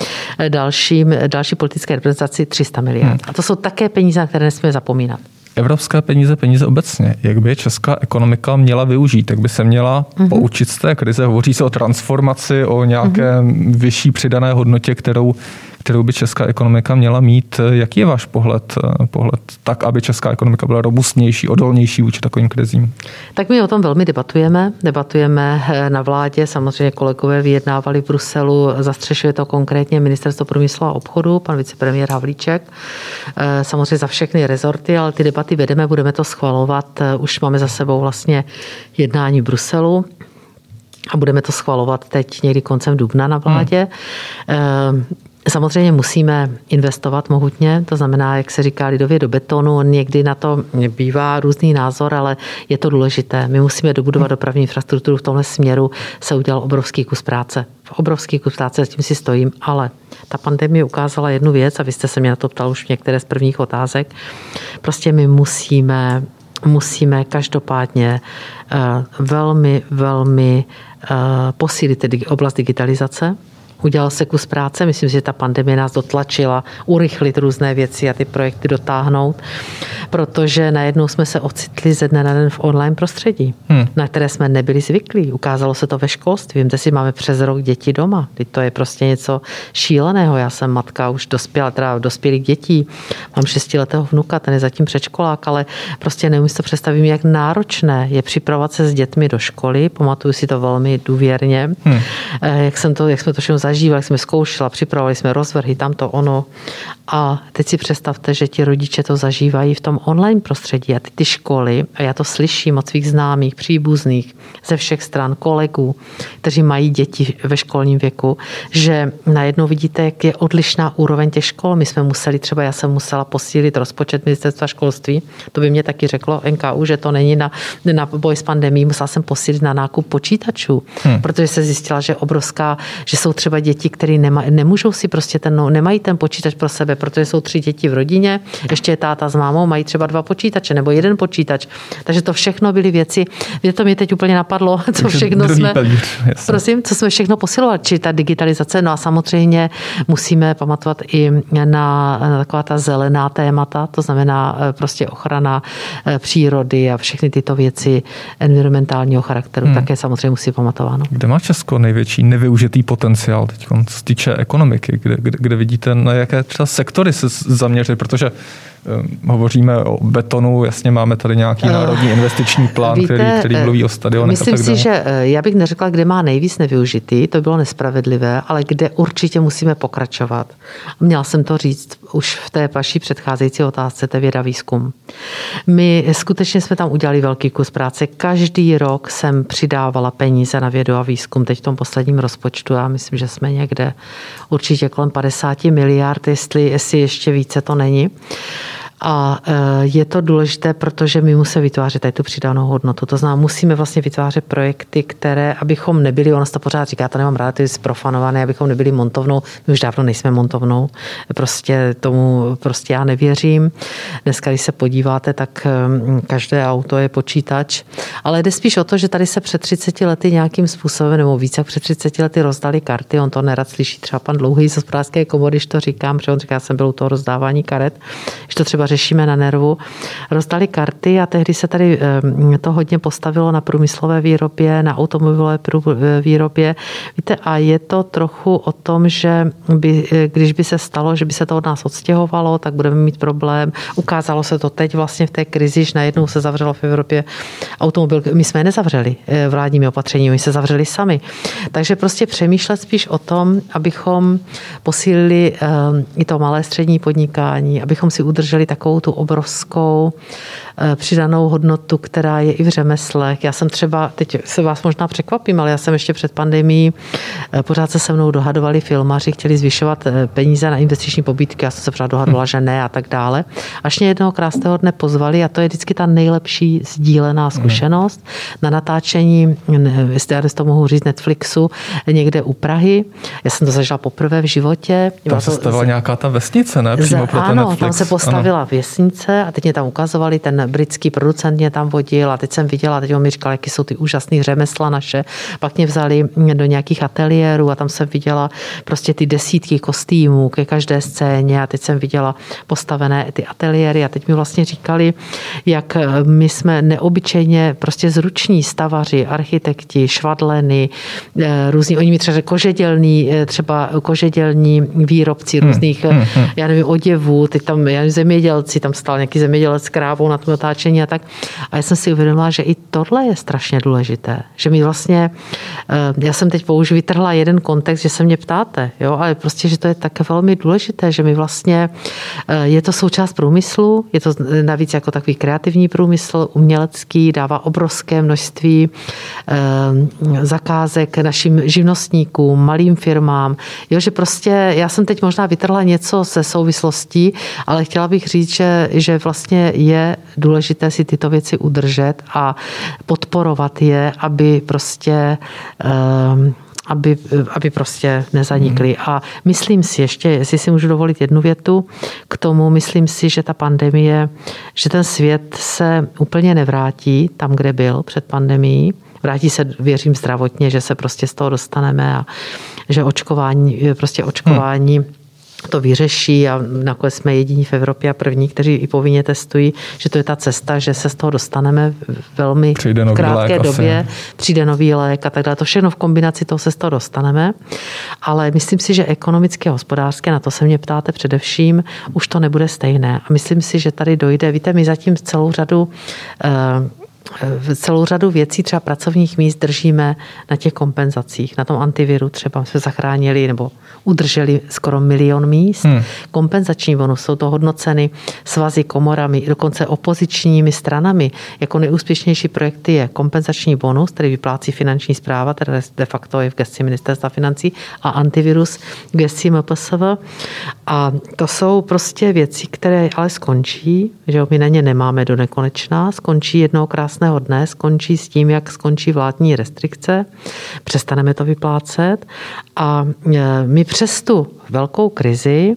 dalším, další politické reprezentaci 300 miliard. Hmm. A to jsou také peníze, na které nesmíme zapomínat evropské peníze, peníze obecně, jak by je česká ekonomika měla využít, jak by se měla uh-huh. poučit z té krize. Hovoří se o transformaci, o nějaké uh-huh. vyšší přidané hodnotě, kterou kterou by česká ekonomika měla mít. Jaký je váš pohled, pohled tak, aby česká ekonomika byla robustnější, odolnější vůči takovým krizím? Tak my o tom velmi debatujeme. Debatujeme na vládě, samozřejmě kolegové vyjednávali v Bruselu, zastřešuje to konkrétně Ministerstvo průmyslu a obchodu, pan vicepremiér Havlíček. Samozřejmě za všechny rezorty, ale ty debaty vedeme, budeme to schvalovat. Už máme za sebou vlastně jednání v Bruselu a budeme to schvalovat teď někdy koncem dubna na vládě. Hmm. Samozřejmě musíme investovat mohutně, to znamená, jak se říká lidově, do betonu. Někdy na to bývá různý názor, ale je to důležité. My musíme dobudovat dopravní infrastrukturu v tomhle směru. Se udělal obrovský kus práce. Obrovský kus práce, s tím si stojím, ale ta pandemie ukázala jednu věc a vy jste se mě na to ptal už v některé z prvních otázek. Prostě my musíme musíme každopádně eh, velmi, velmi eh, posílit oblast digitalizace, udělal se kus práce. Myslím, že ta pandemie nás dotlačila urychlit různé věci a ty projekty dotáhnout, protože najednou jsme se ocitli ze dne na den v online prostředí, hmm. na které jsme nebyli zvyklí. Ukázalo se to ve školství. Vím, si máme přes rok děti doma. Teď to je prostě něco šíleného. Já jsem matka už dospěla, teda dospělých dětí. Mám šestiletého vnuka, ten je zatím předškolák, ale prostě neumím si představit, jak náročné je připravovat se s dětmi do školy. Pamatuju si to velmi důvěrně, hmm. Eh, jak, jsem to, jak jsme to všechno zažívali, jsme zkoušela, připravovali jsme rozvrhy, tamto ono. A teď si představte, že ti rodiče to zažívají v tom online prostředí a ty, ty školy, a já to slyším od svých známých, příbuzných, ze všech stran, kolegů, kteří mají děti ve školním věku, že najednou vidíte, jak je odlišná úroveň těch škol. My jsme museli, třeba já jsem musela posílit rozpočet ministerstva školství, to by mě taky řeklo NKU, že to není na, na boj s pandemí, musela jsem posílit na nákup počítačů, hmm. protože se zjistila, že obrovská, že jsou třeba děti, které nema, nemůžou si prostě ten, no, nemají ten počítač pro sebe, protože jsou tři děti v rodině, ještě je táta s mámou, mají třeba dva počítače nebo jeden počítač. Takže to všechno byly věci, kde to mě teď úplně napadlo, <laughs> co všechno jsme, prosím, co jsme všechno posilovali, či ta digitalizace. No a samozřejmě musíme pamatovat i na, na taková ta zelená témata, to znamená eh, prostě ochrana eh, přírody a všechny tyto věci environmentálního charakteru hmm. také samozřejmě musí pamatováno. Kde má Česko největší nevyužitý potenciál teď, co se týče ekonomiky? Kde, kde, kde vidíte, na jaké třeba sektory se zaměřit? Protože hovoříme o betonu, jasně máme tady nějaký uh, národní investiční plán, víte, který, který eh, mluví o stadionech Myslím si, že eh, já bych neřekla, kde má nejvíc nevyužitý, to bylo nespravedlivé, ale kde určitě musíme pokračovat. Měla jsem to říct už v té vaší předcházející otázce, to je věda výzkum. My skutečně jsme tam udělali velký kus práce. Každý rok jsem přidávala peníze na vědu a výzkum. Teď v tom posledním rozpočtu, já myslím, že jsme někde určitě kolem 50 miliard, jestli, jestli ještě více to není. A e, je to důležité, protože my musíme vytvářet tady tu přidanou hodnotu. To znamená, musíme vlastně vytvářet projekty, které, abychom nebyli, ono to pořád říká, to nemám rád, ty zprofanované, abychom nebyli montovnou. My už dávno nejsme montovnou. Prostě tomu prostě já nevěřím. Dneska, když se podíváte, tak e, každé auto je počítač. Ale jde spíš o to, že tady se před 30 lety nějakým způsobem, nebo více jak před 30 lety rozdali karty. On to nerad slyší třeba pan Dlouhý z hospodářské komory, když to říkám, protože on říká, já jsem byl u toho rozdávání karet, že to třeba řešíme na nervu, rozdali karty a tehdy se tady eh, to hodně postavilo na průmyslové výrobě, na automobilové eh, výrobě. Víte, a je to trochu o tom, že by, eh, když by se stalo, že by se to od nás odstěhovalo, tak budeme mít problém. Ukázalo se to teď vlastně v té krizi, že najednou se zavřelo v Evropě automobil. My jsme je nezavřeli vládními opatřeními, my se zavřeli sami. Takže prostě přemýšlet spíš o tom, abychom posílili i to malé střední podnikání, abychom si udrželi tak takovou tu obrovskou přidanou hodnotu, která je i v řemeslech. Já jsem třeba, teď se vás možná překvapím, ale já jsem ještě před pandemí, eh, pořád se se mnou dohadovali filmaři, chtěli zvyšovat eh, peníze na investiční pobídky, já jsem se pořád dohadovala, že ne a tak dále. Až mě jednoho krásného dne pozvali a to je vždycky ta nejlepší sdílená zkušenost na natáčení, jestli já to mohu říct, Netflixu, někde u Prahy. Já jsem to zažila poprvé v životě. Tam se stavila nějaká ta vesnice, ne? Přímo pro ten ano, Netflix. tam se postavila ano. vesnice a teď mě tam ukazovali ten britský producent mě tam vodil a teď jsem viděla, teď on mi říkal, jaké jsou ty úžasné řemesla naše. Pak mě vzali do nějakých ateliérů a tam jsem viděla prostě ty desítky kostýmů ke každé scéně a teď jsem viděla postavené ty ateliéry a teď mi vlastně říkali, jak my jsme neobyčejně prostě zruční stavaři, architekti, švadleny, eh, různí, oni mi třeba kožedělní, eh, třeba kožedělní výrobci hmm, různých, hmm, hmm. já nevím, oděvů, teď tam já nevím, zemědělci, tam stál nějaký zemědělec s krávou na tom natáčení a tak. A já jsem si uvědomila, že i tohle je strašně důležité. Že mi vlastně, eh, já jsem teď použil, vytrhla jeden kontext, že se mě ptáte, jo, ale prostě, že to je také velmi důležité, že mi vlastně eh, je to součást průmyslu, je to navíc jako takový kreativní průmysl, umělecký, dává obrovské množství eh, zakázek našim živnostníkům, malým firmám. Jo, že prostě já jsem teď možná vytrhla něco se souvislostí, ale chtěla bych říct, že, že vlastně je důležité si tyto věci udržet a podporovat je, aby prostě ehm, aby, aby prostě nezanikly. Hmm. A myslím si ještě, jestli si můžu dovolit jednu větu k tomu, myslím si, že ta pandemie, že ten svět se úplně nevrátí tam, kde byl před pandemií. Vrátí se, věřím zdravotně, že se prostě z toho dostaneme a že očkování, prostě očkování hmm to vyřeší a nakonec jsme jediní v Evropě a první, kteří i povinně testují, že to je ta cesta, že se z toho dostaneme velmi v krátké lék době, asi. přijde nový lék a tak dále. To všechno v kombinaci toho se z toho dostaneme, ale myslím si, že ekonomicky a hospodářské, na to se mě ptáte především, už to nebude stejné. A myslím si, že tady dojde, víte, my zatím celou řadu eh, celou řadu věcí, třeba pracovních míst, držíme na těch kompenzacích. Na tom antiviru třeba jsme zachránili nebo udrželi skoro milion míst. Hmm. Kompenzační bonus jsou to hodnoceny svazy, komorami, dokonce opozičními stranami. Jako nejúspěšnější projekty je kompenzační bonus, který vyplácí finanční zpráva, tedy de facto je v gesti ministerstva financí, a antivirus v gesti MPSV. A to jsou prostě věci, které ale skončí, že my na ně nemáme do nekonečná, skončí jednou krásného dne, skončí s tím, jak skončí vládní restrikce, přestaneme to vyplácet a e, my přes tu velkou krizi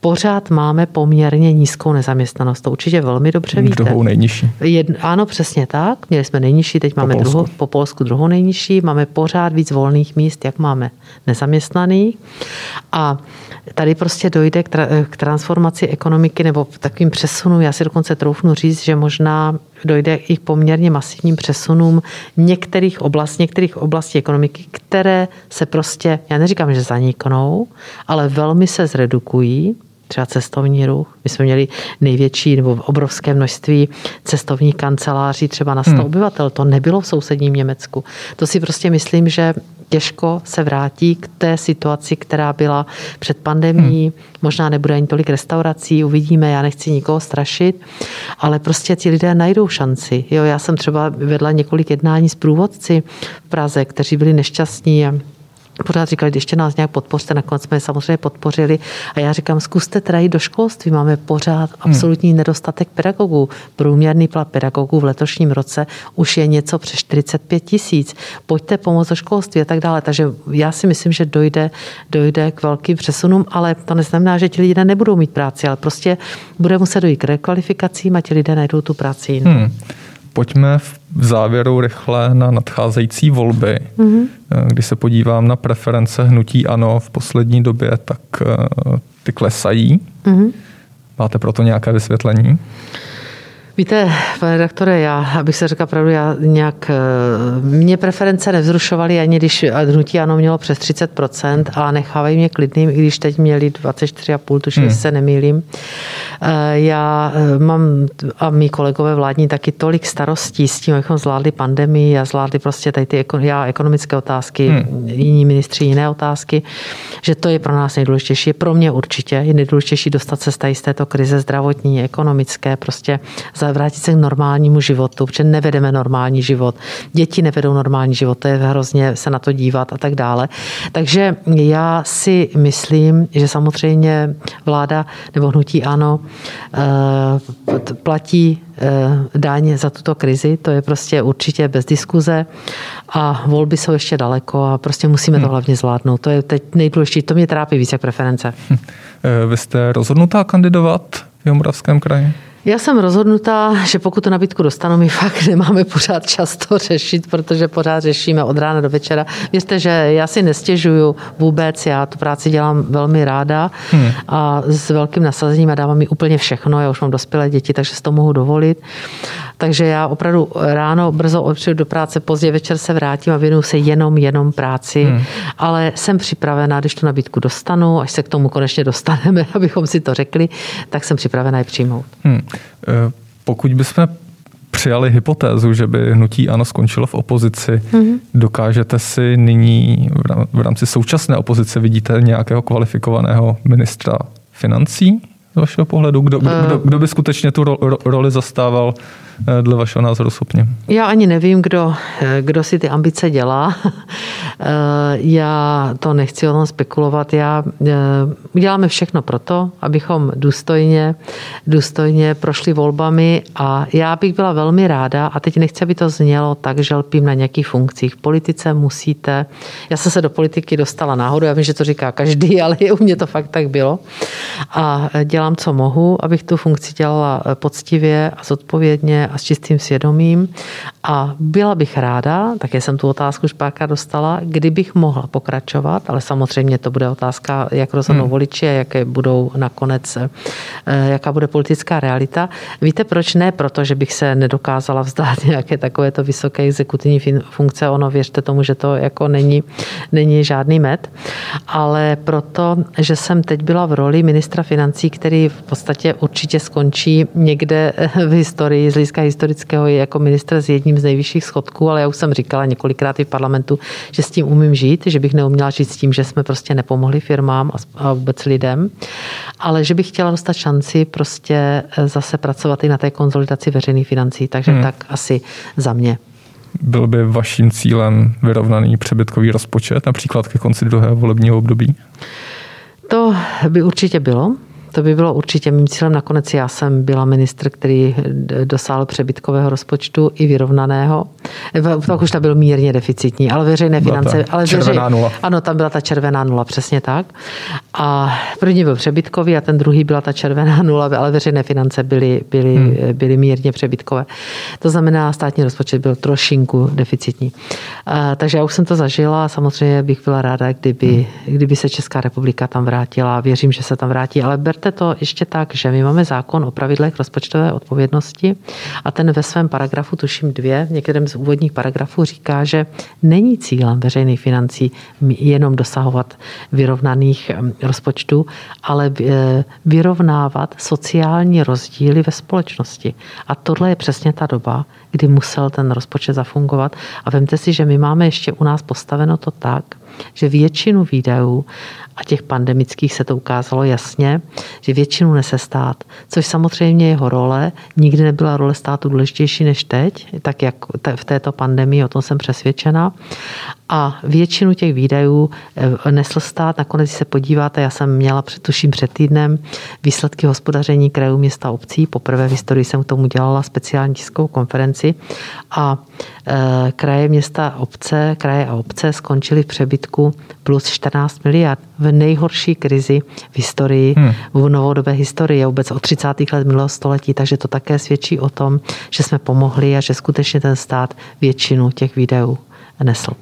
pořád máme poměrně nízkou nezaměstnanost. To určitě velmi dobře víte. Druhou nejnižší. Jed, ano, přesně tak. Měli jsme nejnižší, teď po máme Polsku. Druhou, po Polsku druhou nejnižší. Máme pořád víc volných míst, jak máme nezaměstnaných. A tady prostě dojde k, tra- k transformaci ekonomiky nebo takovým přesunům. Já si dokonce troufnu říct, že možná dojde i k poměrně masivním přesunům některých oblastí, některých oblastí ekonomiky, které se prostě, já neříkám, že zaniknou, ale velmi se zredukují třeba cestovní ruch. My jsme měli největší nebo obrovské množství cestovních kanceláří třeba na 100 hmm. obyvatel. To nebylo v sousedním Německu. To si prostě myslím, že těžko se vrátí k té situaci, která byla před pandemí. Hmm. Možná nebude ani tolik restaurací, uvidíme, já nechci nikoho strašit, ale prostě ti lidé najdou šanci. Jo, já jsem třeba vedla několik jednání s průvodci v Praze, kteří byli nešťastní pořád říkali, ještě nás nějak podpořte, nakonec jsme je samozřejmě podpořili. A já říkám, zkuste teda jít do školství, máme pořád hmm. absolutní hmm. nedostatek pedagogů. Průměrný plat pedagogů v letošním roce už je něco přes 45 tisíc. Pojďte pomoct do školství a tak dále. Takže já si myslím, že dojde, dojde k velkým přesunům, ale to neznamená, že ti lidé nebudou mít práci, ale prostě bude muset dojít k rekvalifikacím a ti lidé najdou tu práci jinou. Hmm pojďme v závěru rychle na nadcházející volby. Mm-hmm. Když se podívám na preference hnutí ANO v poslední době, tak eh, ty klesají. Mm-hmm. Máte proto nějaké vysvětlení? Víte, pane redaktore, já, abych se řekla pravdu, já nějak, eh, mě preference nevzrušovaly, ani když hnutí ano mělo přes 30% a nechávají mě klidným, i když teď měli 24,5, tuším, hmm. se nemýlím. Eh, já eh, mám a mý kolegové vládní taky tolik starostí s tím, abychom zvládli pandemii a zvládli prostě tady ty já, ekonomické otázky, hmm. jiní ministři jiné otázky, že to je pro nás nejdůležitější. Je pro mě určitě je nejdůležitější dostat se z této krize zdravotní, ekonomické, prostě vrátit se k normálnímu životu, protože nevedeme normální život. Děti nevedou normální život, to je hrozně se na to dívat a tak dále. Takže já si myslím, že samozřejmě vláda nebo hnutí ano eh, platí eh, daň za tuto krizi, to je prostě určitě bez diskuze a volby jsou ještě daleko a prostě musíme to hmm. hlavně zvládnout. To je teď nejdůležitější, to mě trápí více jak preference. Hm. Vy jste rozhodnutá kandidovat v Jomoravském kraji? Já jsem rozhodnutá, že pokud tu nabídku dostanu, my fakt <laughs> nemáme pořád čas to řešit, protože pořád řešíme od rána do večera. Věřte, že já si nestěžuju vůbec, já tu práci dělám velmi ráda hmm. a s velkým nasazením a dávám mi úplně všechno. Já už mám dospělé děti, takže si to mohu dovolit. Takže já opravdu ráno brzo odpřijdu do práce, pozdě večer se vrátím a věnuju se jenom, jenom práci. Hmm. Ale jsem připravená, když tu nabídku dostanu, až se k tomu konečně dostaneme, <laughs> abychom si to řekli, tak jsem připravená je přijmout. Hmm. Pokud bychom přijali hypotézu, že by hnutí ANO skončilo v opozici, mm-hmm. dokážete si nyní v rámci současné opozice vidíte nějakého kvalifikovaného ministra financí z vašeho pohledu? Kdo, kdo, kdo, kdo by skutečně tu ro, ro, roli zastával Eh, dle vašeho názoru schopni? Já ani nevím, kdo, eh, kdo si ty ambice dělá. <laughs> Eh, já to nechci o tom spekulovat. Já, uděláme všechno pro to, abychom důstojně, důstojně prošli volbami a já bych byla velmi ráda, a teď nechci, aby to znělo tak, že lpím na nějakých funkcích. V politice musíte, já jsem se do politiky dostala náhodou, já vím, že to říká každý, <laughs> ale u mě to fakt tak bylo. A dělám, co mohu, abych tu funkci dělala poctivě a zodpovědně a s čistým svědomím. A byla bych ráda, také jsem tu otázku špáka dostala, kdybych mohla pokračovat, ale samozřejmě to bude otázka, jak rozhodnou hmm. voliči a jaké budou nakonec, eh, jaká bude politická realita. Víte proč ne? Proto, že bych se nedokázala vzdát <laughs> nějaké takovéto vysoké exekutivní funkce. Ono věřte tomu, že to jako není, není žádný med. Ale proto, že jsem teď byla v roli ministra financí, který v podstatě určitě skončí někde v historii z hlediska historického je jako ministr s jedním z nejvyšších schodků, ale já už jsem říkala několikrát i v parlamentu, že s tím umím žít, že bych neuměla žít s tím, že jsme prostě nepomohli firmám a vůbec lidem, ale že bych chtěla dostat šanci prostě eh, zase pracovat i na té konzolidaci veřejných financí, takže hmm. tak asi za mě. Byl by vaším cílem vyrovnaný přebytkový rozpočet, například ke konci druhého volebního období? To by určitě bylo. To by bylo určitě mým cílem. Nakonec já jsem byla ministr, který dosáhl přebytkového rozpočtu i vyrovnaného. Tak už to byl mírně deficitní, ale veřejné finance. Ale veřej, nula. Ano, tam byla ta červená nula, přesně tak. A první byl přebytkový a ten druhý byla ta červená <laughs> nula, ale veřejné finance byly, byly, hmm. byly mírně přebytkové. To znamená, státní rozpočet byl trošinku deficitní. A, takže já už jsem to zažila a samozřejmě bych byla ráda, kdyby, hmm. kdyby se Česká republika tam vrátila. Věřím, že se tam vrátí, ale berte berte to ještě tak, že my máme zákon o pravidlech rozpočtové odpovědnosti a ten ve svém paragrafu, tuším dvě, v některém z úvodních paragrafů říká, že není cílem veřejných financí jenom dosahovat vyrovnaných rozpočtů, ale e, vyrovnávat sociální rozdíly ve společnosti. A tohle je přesně ta doba, kdy musel ten rozpočet zafungovat. A vemte si, že my máme ještě u nás postaveno to tak, že většinu výdajů a těch pandemických se to ukázalo jasně, že většinu nese stát, což samozřejmě jeho role nikdy nebyla role státu důležitější než teď, tak jak v této pandemii, o tom jsem přesvědčena. A většinu těch výdajů eh, nesl stát. Nakonec, když se podíváte, já jsem měla, tuším před týdnem, výsledky hospodaření krajů města obcí. Poprvé v historii jsem k tomu dělala speciální tiskovou konferenci. A e, kraje města obce, kraje a obce skončily v přebytku plus 14 miliard nejhorší krizi v historii, hmm. v novodobé historii, vůbec od 30. let minulého století, takže to také svědčí o tom, že jsme pomohli a že skutečně ten stát většinu těch výdajů nesl.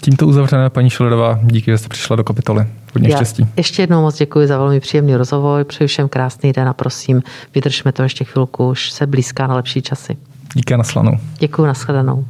Tímto uzavřené, paní Šeledová, díky, že jste přišla do kapitoly. Hodně Já štěstí. Ještě jednou moc děkuji za velmi příjemný rozhovor, přeji všem krásný den a prosím, vydržme to ještě chvilku, už se blízká na lepší časy. Díky a naslanou. Děkuji, nashledanou.